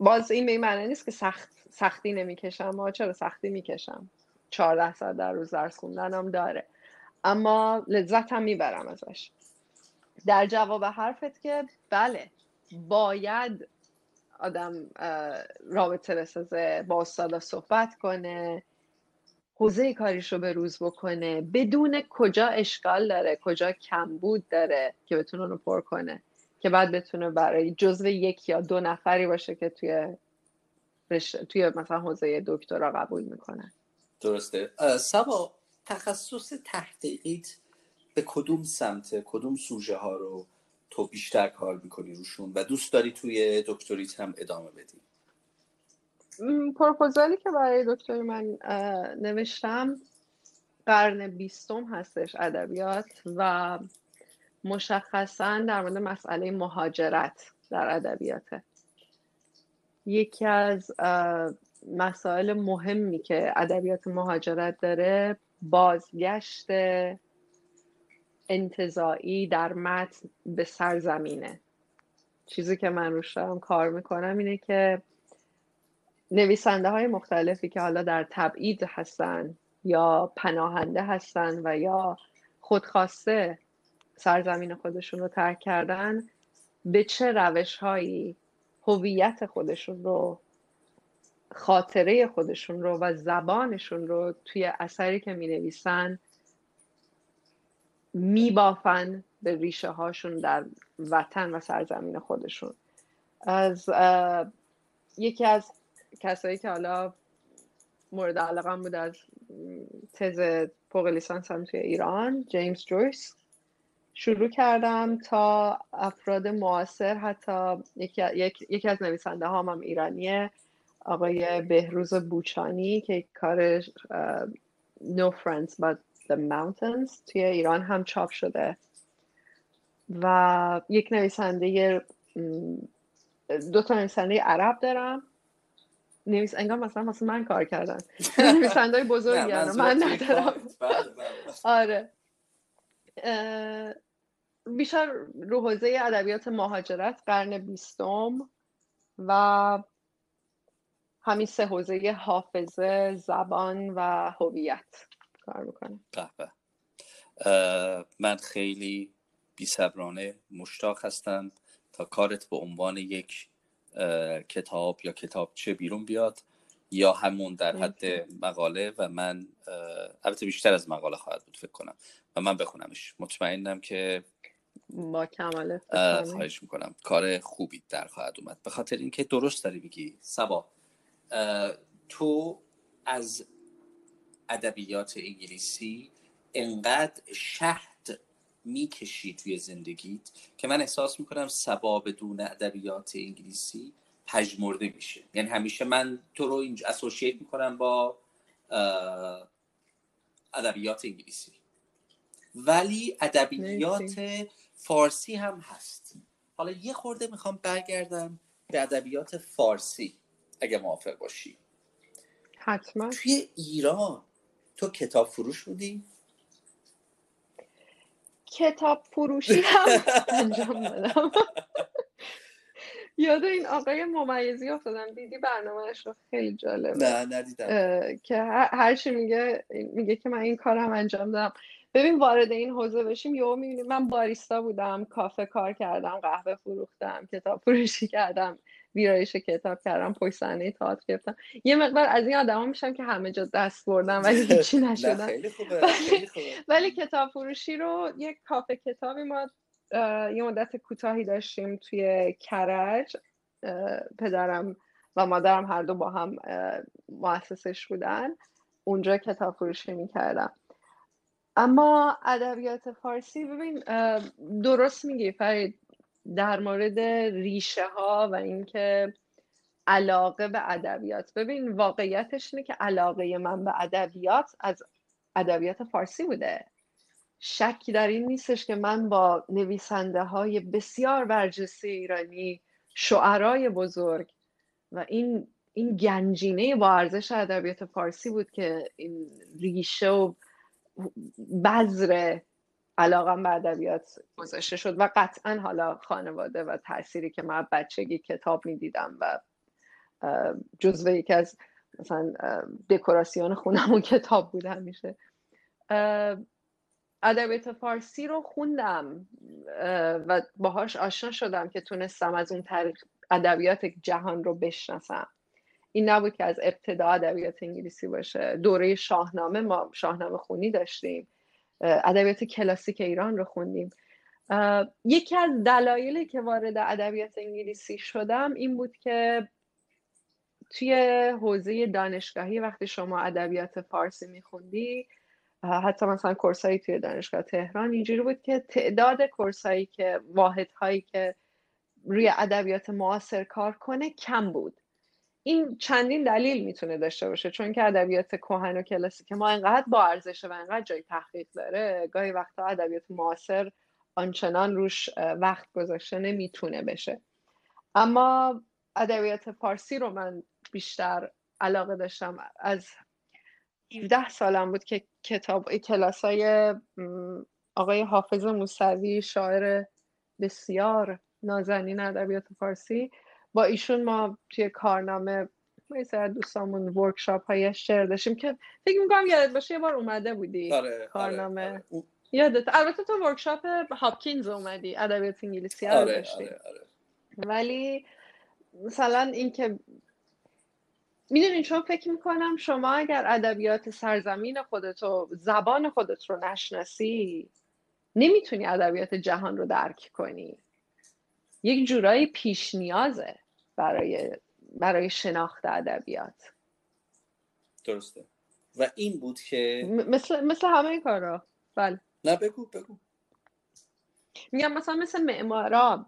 باز این به معنی نیست که سخت سختی نمی‌کشم. ما چرا سختی می‌کشم؟ 14 ساعت در روز درس خوندنم داره. اما لذت هم می‌برم ازش. در جواب حرفت که بله باید آدم رابطه بسازه با استادا صحبت کنه حوزه کاریش رو به روز بکنه بدون کجا اشکال داره کجا کمبود داره که بتونه رو پر کنه که بعد بتونه برای جزو یک یا دو نفری باشه که توی توی مثلا حوزه دکترا قبول می‌کنن درسته. سبا تخصص تحقیقیت به کدوم سمت کدوم سوژه ها رو تو بیشتر کار می‌کنی روشون و دوست داری توی دکتریت هم ادامه بدی؟ پروپوزالی که برای دکتری من نوشتم قرن بیستم هستش ادبیات و مشخصا در مورد مسئله مهاجرت در ادبیاته. یکی از مسائل مهمی که ادبیات مهاجرت داره بازگشت انتظایی در متن به سرزمینه چیزی که من روش دارم کار می‌کنم اینه که نویسنده های مختلفی که حالا در تبعید هستن یا پناهنده هستن و یا خودخواسته سرزمین خودشون رو ترک کردن به چه روش هایی هویت خودشون رو خاطره خودشون رو و زبانشون رو توی اثری که می نویسن می بافن به ریشه هاشون در وطن و سرزمین خودشون. از یکی از کسایی که حالا مورد علاقه بود از تز فوق لیسانس هم توی ایران جیمز جویس شروع کردم تا افراد معاصر حتی یکی, یکی از نویسنده هم, هم ایرانیه آقای بهروز بوچانی که کار No Friends But The Mountains توی ایران هم چاپ شده. و یک نویسنده دو تا نویسنده عرب دارم. نویس انگار مثلا مثلا من کار کردن. نویسنده بزرگی من ندارم. بله، بله. آره. بیشتر رو حوزه ادبیات مهاجرت قرن بیستم و همین سه حوزه حافظه زبان و هویت. کار می‌کنه. من خیلی بیصبرانه مشتاق هستم تا کارت به عنوان یک کتاب یا کتاب چه بیرون بیاد یا همون در حد مقاله و من البته بیشتر از مقاله خواهد بود فکر کنم و من بخونمش. مطمئنم که با کمال خواهش می‌کنم. کار خوبی در خواهد اومد. به خاطر اینکه درست داری میگی. سبا تو از ادبیات انگلیسی انقدر شهد می‌کشی توی زندگیت که من احساس می‌کنم سبا بدون ادبیات انگلیسی پژمرده میشه. یعنی همیشه من تو رو اینجا اسوشیت می‌کنم با ادبیات انگلیسی. ولی ادبیات فارسی هم هست. حالا یه خورده می‌خوام برگردم به ادبیات فارسی اگه موافق باشی. حتما. توی ایران تو کتاب فروش بودی؟ کتاب فروشی هم انجام دادم. یاد این آقای ممیزی افتادم. دیدی برنامهش رو؟ خیلی جالبه. نه ندیدم. که هر چی میگه میگه که من این کارم انجام دادم. ببین وارد این حوزه بشیم یهو می‌بینیم من باریستا بودم کافه کار کردم قهوه فروختم کتاب فروشی کردم. ویرایش کتاب کردم پشت صحنه تئاتر گرفتم. یه مقدار از این آدما میشم که همه جا دست بردم ولی هیچی نشدم ولی کتاب فروشی رو یک کافه کتابی ما یه مدت کوتاهی داشتیم توی کرج. پدرم و مادرم هر دو با هم مؤسسش بودن. اونجا کتاب فروشی می‌کردم. اما ادبیات فارسی ببین درست میگی فرید. در مورد ریشه ها و اینکه علاقه به ادبیات. ببین واقعیتش اینه که علاقه من به ادبیات از ادبیات فارسی بوده. شکی در این نیستش که من با نویسنده های بسیار برجسته ایرانی شعرای بزرگ و این این گنجینه با ارزش ادبیات فارسی بود که این ریشه و بذر علاقم به ادبیات گذاشته شد و قطعا حالا خانواده و تأثیری که من بچگی کتاب می‌دیدم و جزو یکی از مثلا دکوراسیون خونمون کتاب بود همیشه. ادبیات فارسی رو خوندم و باهاش آشنا شدم که تونستم از اون طریق ادبیات جهان رو بشناسم. این نبود که از ابتدا ادبیات انگلیسی باشه. دوره شاهنامه ما شاهنامه خونی داشتیم. ادبیات کلاسیک ایران رو خوندیم. یکی از دلایلی که وارد ادبیات انگلیسی شدم این بود که توی حوزه دانشگاهی وقتی شما ادبیات فارسی میخوندی حتی مثلا کورسایی توی دانشگاه تهران اینجوری بود که تعداد کورسایی که واحدهایی که روی ادبیات معاصر کار کنه کم بود. این چندین دلیل می‌تونه داشته باشه. چون که ادبیات کهن و کلاسیک ما انقدر با ارزشه و انقدر جای تحقیق داره گاهی وقتا ادبیات معاصر آنچنان روش وقت گذاشته نمی‌تونه بشه. اما ادبیات فارسی رو من بیشتر علاقه داشتم. از 17 سالم بود که کتاب کلاس های آقای حافظ موسوی شاعر بسیار نازنین ادبیات فارسی با ایشون ما توی کارنامه مثل دوستامون workshop های شعر داشتیم که فکر می‌کنم یادت باشه یه بار اومده بودی آره، آره، کارنامه آره. یادت البته تو workshop هاپکینز اومدی ادبیات انگلیسی آره، آره، آره. ولی مثلا اینکه می‌دونین چون فکر می‌کنم شما اگر ادبیات سرزمین خودت و زبان خودت رو نشناسی نمی‌تونی ادبیات جهان رو درک کنی یک جورایی پیش نیازه برای برای شناخت ادبیات. درسته. و این بود که مثل مثل همه این کارا. بله. نه بگو بگو. میگم مثلا مثل معمارا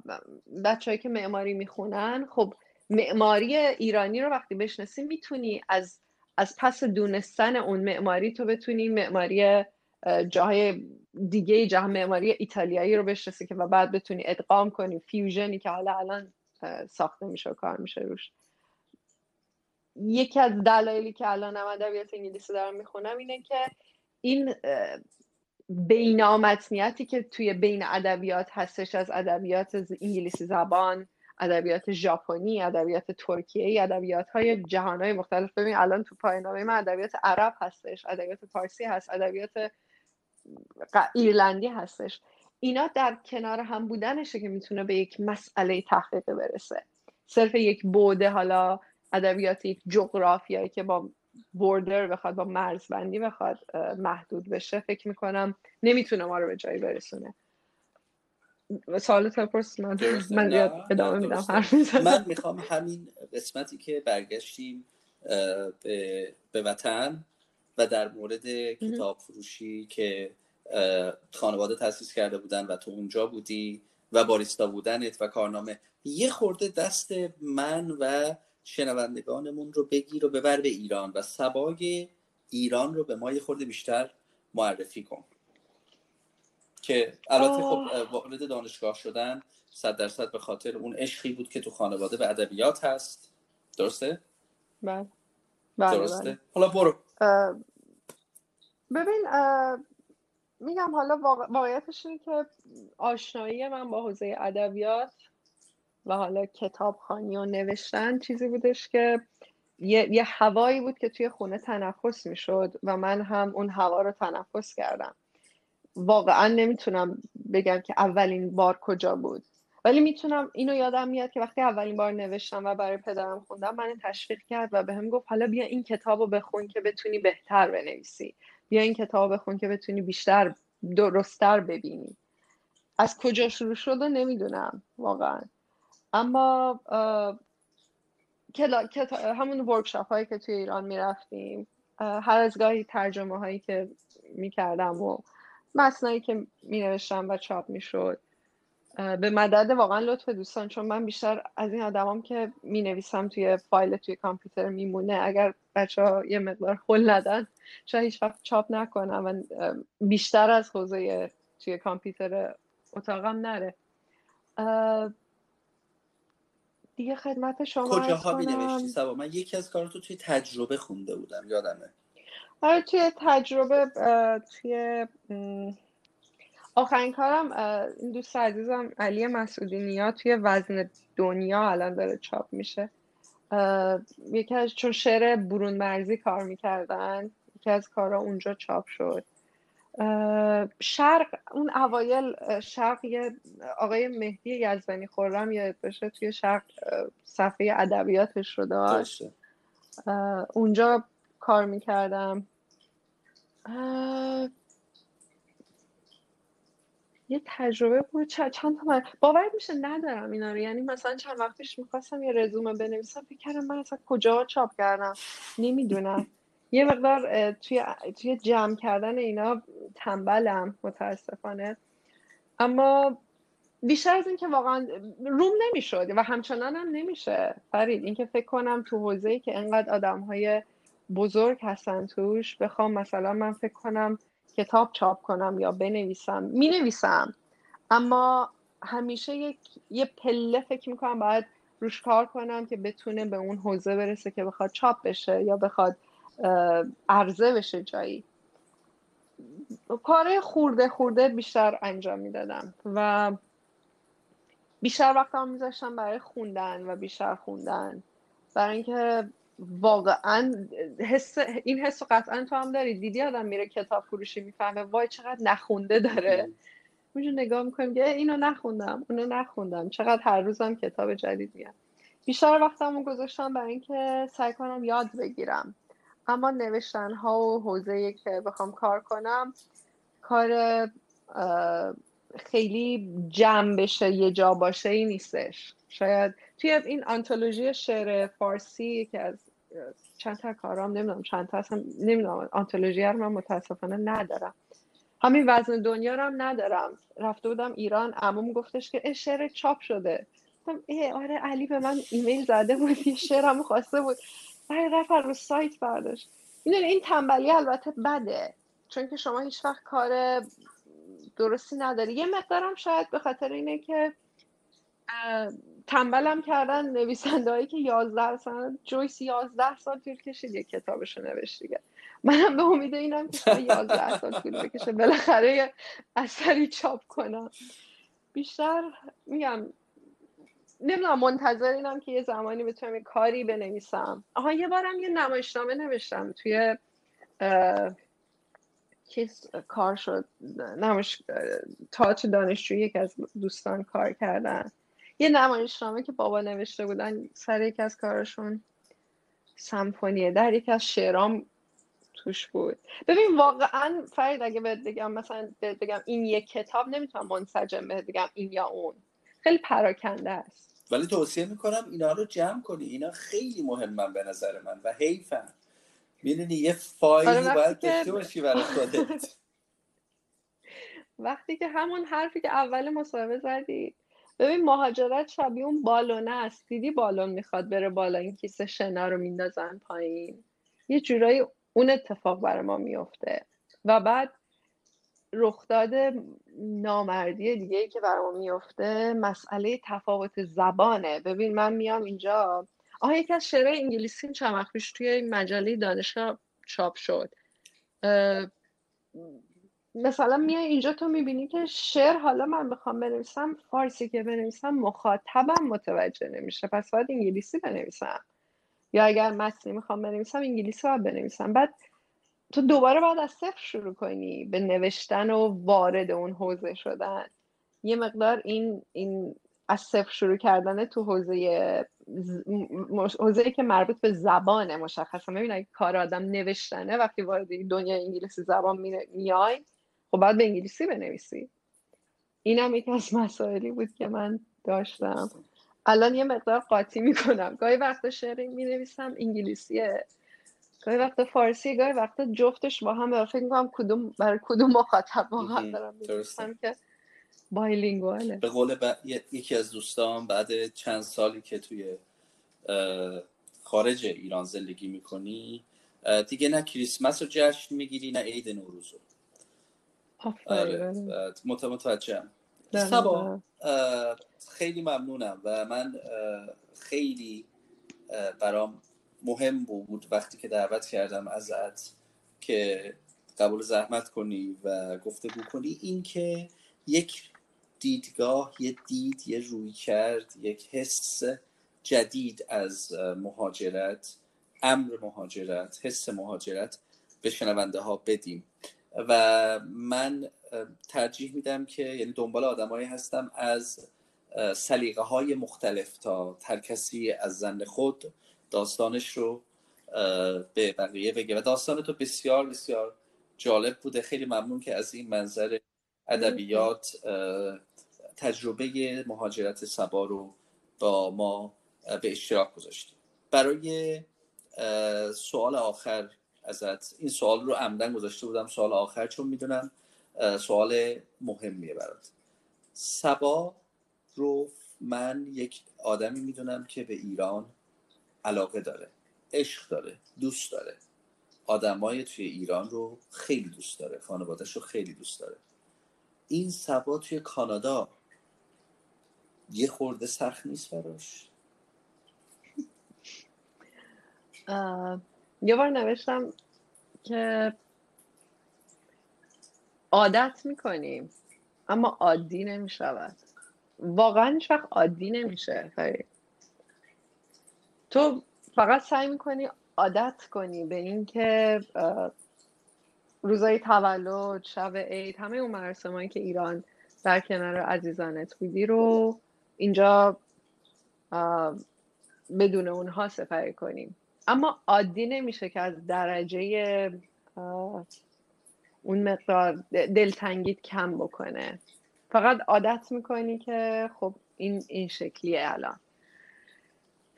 بچههایی که معماری می‌خونن خب معماری ایرانی رو وقتی بشناسی می‌تونی از از پس دونستن اون معماری تو بتونی معماری جاهای دیگه جهان معماری ایتالیایی رو بشناسی که و بعد بتونی ادغام کنی فیوژنی که حالا الان ساخته میشه و کار میشه روش. یکی از دلایلی که الان هم ادبیات انگلیسی دارم می‌خونم اینه که این بینامتنیتی که توی بین ادبیات هستش از ادبیات انگلیسی زبان ادبیات ژاپنی ادبیات ترکیه ادبیات های جهان های مختلف. ببین الان تو پایانامه من ادبیات عرب هستش ادبیات فارسی هست ادبیات ایرلندی هستش. اینا در کنار هم بودنشه که می‌تونه به یک مسئله تحقیق برسه. صرف یک بوده حالا ادبیات یک جغرافیایی که با بوردر بخواد با مرزبندی بخواد محدود بشه فکر می‌کنم نمی‌تونه ما رو به جایی برسونه. سوال پرس من من ادامه میدم من می‌خوام همین قسمتی که برگشتیم به, به وطن و در مورد کتاب فروشی که خانواده تاسیس کرده بودن و تو اونجا بودی و باریستا بودنت و کارنامه. یه خورده دست من و شنوندگانمون رو بگیر و ببر به ایران و سبای ایران رو به ما یه خورده بیشتر معرفی کن. که البته خب وارد دانشگاه شدن صد درصد به خاطر اون عشقی بود که تو خانواده به ادبیات هست. درسته؟ بله, بله، درسته؟ بله. حالا برو. ببین میگم حالا واقعیتش اینه که آشنایی من با حوزه ادبیات و حالا کتابخانی و نوشتن چیزی بودش که یه, یه هوایی بود که توی خونه تنفس می‌شد و من هم اون هوا رو تنفس کردم. واقعا نمی‌تونم بگم که اولین بار کجا بود. ولی می‌تونم اینو یادم میاد که وقتی اولین بار نوشتم و برای پدرم خوندم من تشویق کرد و به هم گفت حالا بیا این کتاب رو بخون که بتونی بهتر بنویسی. بیا این کتاب بخون که بتونی بیشتر درستتر ببینی. از کجا شروع شده نمی‌دونم واقعا. اما همون ورکشاپ هایی که توی ایران می‌رفتیم هر از گاهی ترجمه هایی که می‌کردم و مصنعی که مینوشتم و چاپ می‌شد. به مدد واقعا لطف دوستان چون من بیشتر از این آدمام که می نویسم توی فایل توی کامپیوتر میمونه. اگر بچه ها یه مقدار خل ندن شاید هیچ وقت چاپ نکنم و بیشتر از حوزه توی کامپیوتر اتاقم نره. دیگه خدمت شما کجاها می نوشتی سبا؟ من یکی از کاراتو توی تجربه خونده بودم یادمه. آره توی تجربه توی آخرین کارم این دوست عزیزم علی مسعودی نیا توی وزن دنیا الان داره چاپ میشه. یکی از چون شعر برون مرزی کار می‌کردن یکی از کارا اونجا چاپ شد. شرق اون اوایل شرق یه آقای مهدی یزدانی خورم یاد باشه توی شرق صفحه ادبیاتش رو داشت. اونجا کار می‌کردم. یه تجربه بود. چند تا من باور میشه ندارم اینا رو. یعنی مثلا چند وقت پیش می‌خواستم یه رزومه بنویسم فکر کردم من اصلا کجا چاپ کردم؟ نمی‌دونم. یه مقدار توی, توی جمع کردن اینا تنبلم متاسفانه. اما بیشتر از اینکه واقعا روم نمی‌شد و همچنان هم نمیشه. فرید اینکه فکر کنم تو حوزه که انقدر آدم های بزرگ هستن توش بخوام مثلا من فکر کنم کتاب چاپ کنم یا بنویسم. می نویسم اما همیشه یک یه پله فکر می‌کنم باید روش کار کنم که بتونه به اون حوزه برسه که بخواد چاپ بشه یا بخواد عرضه بشه جایی. کار خورده خورده بیشتر انجام می‌دادم و بیشتر وقت هم میذاشتم برای خوندن و بیشتر خوندن. برای اینکه واقعا حس این حس قطعا تو هم داری. دیدی آدم میره کتاب فروشی می‌فهمه وای چقدر نخونده داره. اونجا نگاه می‌کنیم که اینو نخوندم اونو نخوندم. چقدر هر روزم کتاب جدید میاد بیشتر وقتمو گذاشتم برای اینکه سعی کنم یاد بگیرم. اما نوشتن ها و حوزه که بخوام کار کنم کار خیلی جمع بشه یه جا باشه ای نیستش. شاید توی این آنتولوژی شعر فارسی که از چند تا کارام نمی‌دونم چند تا اصلا نمی‌دونم. آنتولوژی رو من متاسفانه ندارم. همین وزن دنیا رو هم ندارم. رفته بودم ایران عموم گفتش که شعر چاپ شده. ای آره علی به من ایمیل زده بود یه شعرم خواسته بود. بعد رفت رو سایت برداشت. می‌دونی این تنبلی البته بده. چون که شما هیچ وقت کار درستی نداری. یه مقدارم شاید به خاطر اینه که تنبلم کردن نویسنده هایی که یازده سال جویس یازده سال طول کشید یه کتابشو نوشت دیگه. منم به امید اینم که یازده سال طول بکشه. بالاخره اثری چاپ کنم. بیشتر میگم نمی‌دونم منتظر اینم که یه زمانی بتونم یه کاری بنویسم. آها یه بارم یه نمایشنامه نوشتم توی چیز کار شد نمایش تاچ دانشجویی که از دوستان کار کردن. یه نمایشنامه که بابا نوشته بودن سر یکی از کارشون سمفونیه. در یکی از شعرام توش بود. ببین واقعا فرید اگه بهت بگم مثلا بهت بگم این یک کتاب نمی‌تونم منسجم بهت بگم این یا اون. خیلی پراکنده است. ولی توصیه می‌کنم اینا رو جمع کنی. اینا خیلی مهمن به نظر من و حیفن. می‌دونی یه فایلی آره، باید داشته باشی برای خودت. وقتی که همون حرفی که اول مصاحبه زدی ببین مهاجرت شبیه اون بالونه است. دیدی بالون می‌خواد بره بالا این کیسه شنا رو میندازن پایین. یه جورایی اون اتفاق برای ما میفته. و بعد رخداد نامردی دیگه ای که برای ما میفته مسئله تفاوت زبانه. ببین من میام اینجا. آها یکی از شعرهای انگلیسی چند پیش توی مجله دانشگاه چاپ شد. مثلا میای اینجا تو می‌بینی که شعر حالا من بخوام بنویسم فارسی که بنویسم مخاطبم متوجه نمیشه. پس باید انگلیسی بنویسم. یا اگر متنی می‌خوام بنویسم انگلیسی باید بنویسم. بعد تو دوباره باید از صفر شروع کنی به نوشتن و وارد اون حوزه شدن. یه مقدار این این از صفر شروع کردن تو حوزه حوزه که مربوط به زبانه مشخصا ببین کار آدم نوشتنه وقتی وارد دنیا انگلیسی زبان میای خب باید به انگلیسی بنویسی. اینم یکی از مسائلی بود که من داشتم. الان یه مقدار قاطی می‌کنم. گاهی وقتا شعر می نویسم انگلیسیه. گاهی وقتا فارسی گاهی وقتا جفتش با هم فکر می‌کنم کدوم برای کدوم مخاطب واقعا دارم که بایلینگواله. به قول یکی از دوستان بعد چند سالی که توی خارج ایران زندگی می‌کنی دیگه نه کریسمس رو جشن می‌گیری نه عید نوروز رو. آره متوجهم. سبا خیلی ممنونم و من خیلی برام مهم بود وقتی که دعوت کردم ازت که قبول زحمت کنی و گفتگو کنی. اینکه یک دیدگاه یه دید یه روی کرد یک حس جدید از مهاجرت امر مهاجرت حس مهاجرت به شنونده ها بدیم. و من ترجیح میدم که یعنی دنبال آدمایی هستم از سلیقه های مختلف تا هر کسی از زن خود داستانش رو به بقیه بگه. و داستان تو بسیار بسیار جالب بوده. خیلی ممنون که از این منظر ادبیات تجربه مهاجرت سبا رو با ما به اشتراک گذاشتیم. برای سوال آخر ازت. این سوال رو عمدن گذاشته بودم سوال آخر چون می‌دونم سوال مهمیه برات. سبا رو من یک آدمی می‌دونم که به ایران علاقه داره عشق داره دوست داره. آدمای توی ایران رو خیلی دوست داره خانوادش رو خیلی دوست داره. این سبا توی کانادا یه خورده سخت نیست براش؟ یه بار نوشتم که عادت می‌کنیم اما عادی نمی‌شود. واقعا هیچ وقت عادی نمیشه تو فقط سعی می‌کنی عادت کنی به اینکه روزای تولد شب عید همه اون مراسمایی که ایران در کنار عزیزانت بودی رو اینجا بدون اونها سپری کنیم. اما عادی نمیشه که از درجه اون مقدار دلتنگیت کم بکنه. فقط عادت می‌کنی که خب این این شکلیه الان.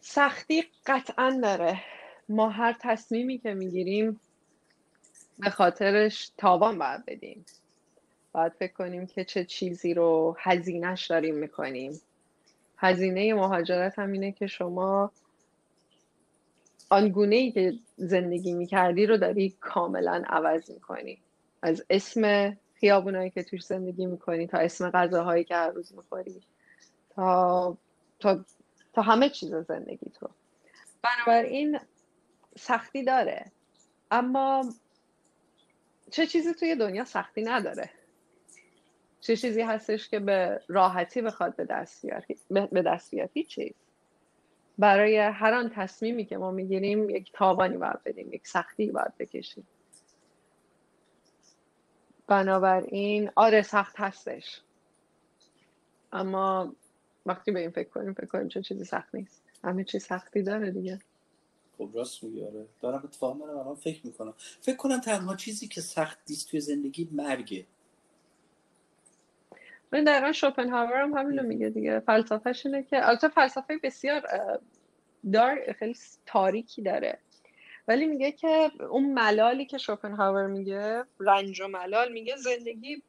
سختی قطعا داره. ما هر تصمیمی که می‌گیریم به خاطرش تاوان باید بدیم. باید فکر کنیم که چه چیزی رو هزینهش داریم می‌کنیم. هزینه مهاجرت هم اینه که شما آنگونه ای که زندگی می‌کردی رو داری کاملا عوض می‌کنی. از اسم خیابونایی که توش زندگی می‌کنی تا اسم غذاهایی که هر روز می‌خوری تا تا تا همه چیز زندگی تو. بنابراین سختی داره. اما چه چیزی توی دنیا سختی نداره؟ چه چیزی هستش که به راحتی بخواد به دست بیاد به دست بیاد چیز. برای هر آن تصمیمی که ما می‌گیریم یک تاوانی باید بدیم یک سختی باید بکشیم. بنابراین آره سخت هستش. اما وقتی به این فکر کنیم فکر کنیم چه چیزی سخت نیست. همه چیز سختی داره دیگه. خب راست میگی آره. دارم اتفاق دارم الان فکر می‌کنم. فکر کنم تنها چیزی که سخت نیست توی زندگی مرگه. من دقیقا شوپنهاور هم همین میگه دیگه. فلسفهش اینه که البته فلسفه بسیار دار خیلی تاریکی داره. ولی میگه که اون ملالی که شوپنهاور میگه رنج و ملال میگه زندگی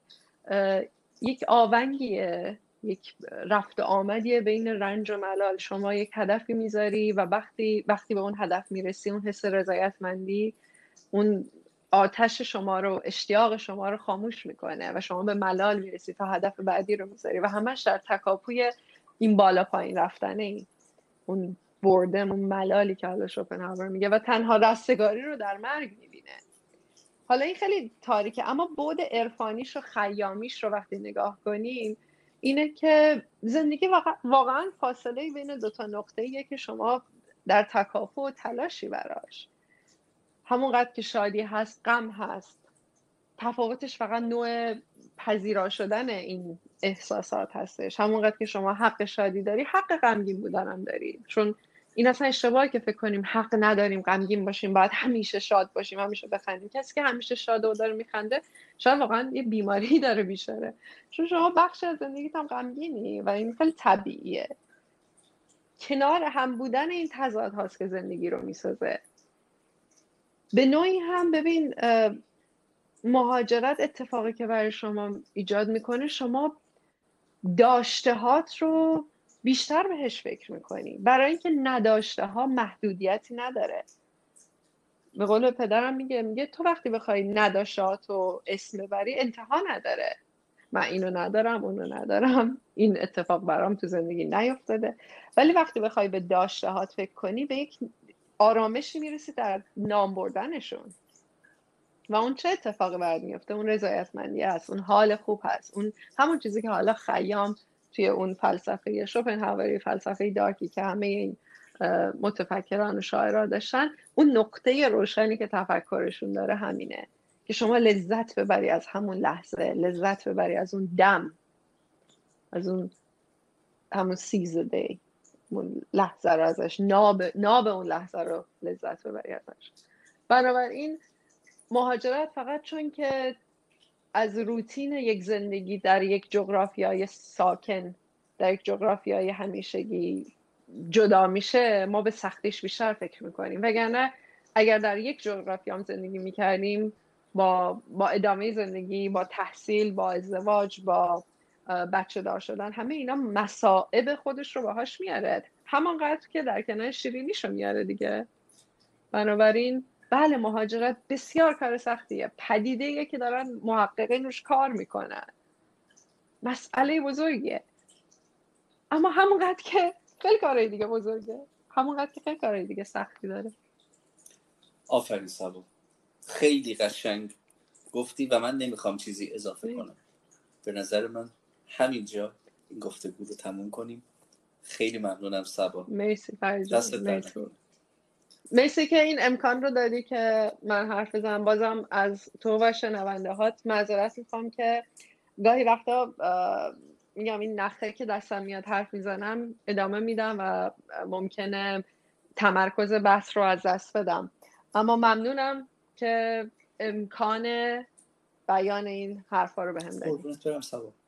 یک آونگیه یک رفت آمدیه بین رنج و ملال. شما یک هدفی می‌ذاری و وقتی وقتی به اون هدف می‌رسی اون حس رضایتمندی اون آتش شما رو اشتیاق شما رو خاموش می‌کنه و شما به ملال می‌رسی تا هدف بعدی رو می‌ذاری و همش در تکاپوی این بالا پایین رفتنه ای. اون بردم اون ملالی که حالا شوپنهاور میگه و تنها رستگاری رو در مرگ می‌بینه. حالا این خیلی تاریکه اما بود عرفانیش و خیامیش رو وقتی نگاه کنیم اینه که زندگی واقعا فاصله بین دو تا نقطه ایه که شما در تکاپو و تلاشی براش. همونقدر که شادی هست غم هست. تفاوتش فقط نوع پذیرا شدن این احساسات هستش. همونقدر که شما حق شادی داری حق غمگین بودن هم داری. چون این اصلا اشتباهی که فکر کنیم حق نداریم غمگین باشیم باید همیشه شاد باشیم همیشه بخندیم. کسی که همیشه شاد و داره میخنده شاید واقعا یه بیماری داره بیشاره چون شما بخش از زندگیت هم غمگینی و این خیلی طبیعیه. کنار هم بودن این تضاد هاست که زندگی رو می‌سازه. به نوعی هم ببین مهاجرت اتفاقی که برای شما ایجاد می‌کنه شما داشتهات رو بیشتر بهش فکر می‌کنی. برای اینکه نداشته ها محدودیتی نداره. به قول پدرم میگه میگه تو وقتی بخوای نداشتهات رو اسم ببری انتها نداره. من اینو ندارم اونو ندارم. این اتفاق برام تو زندگی نیفتاده. ولی وقتی بخوای به داشتهات فکر کنی به یک آرامشی می‌رسی در نام بردنشون. و اون چه اتفاقی برات میفته اون رضایتمندی هست اون حال خوب هست اون همون چیزی که حالا خیام توی اون فلسفه شوپنهاوری فلسفه دارکی که همه این متفکران و شاعران داشتن اون نقطه روشنی که تفکرشون داره همینه که شما لذت ببری از همون لحظه لذت ببری از اون دم از اون همون سیزده اون لحظه رو ازش ناب, ناب اون لحظه رو لذت ببری ازش. بنابراین مهاجرت فقط چون که از روتین یک زندگی در یک جغرافیای ساکن در یک جغرافیای همیشگی جدا میشه ما به سختیش بیشتر فکر می‌کنیم. وگرنه اگر در یک جغرافی هم زندگی می‌کردیم با, با ادامه زندگی با تحصیل با ازدواج با بچه دار شدن. همه اینا مسائب خودش رو باهاش میاره. همانقدر که در کنار شیرینیشو میاره دیگه. بنابراین بله مهاجرت بسیار کار سختیه. پدیده که دارن محققین روش کار می‌کنن. مسئله بزرگیه. اما همونقدر که خیلی کارهای دیگه بزرگه. همونقدر که خیلی کارهای دیگه سختی داره. آفرین سبو. خیلی قشنگ گفتی و من نمی‌خوام چیزی اضافه کنم. به نظر من همینجا این گفتگو رو تموم کنیم. خیلی ممنونم سبا. مرسی فرجان. مرسی. که این امکان رو دادی که من حرف بزنم. بازم از تو و شنونده هات معذرت می‌خوام که گاهی وقتا میگم این نخه که دستم میاد حرف می‌زنم ادامه میدم و ممکنه تمرکز بحث رو از دست بدم. اما ممنونم که امکان بیان این حرفا رو به هم دادی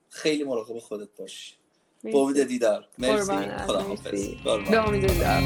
خیلی مراقب خودت باش. با امید دیدار. مرسی. خداحافظ. به امید دیدار.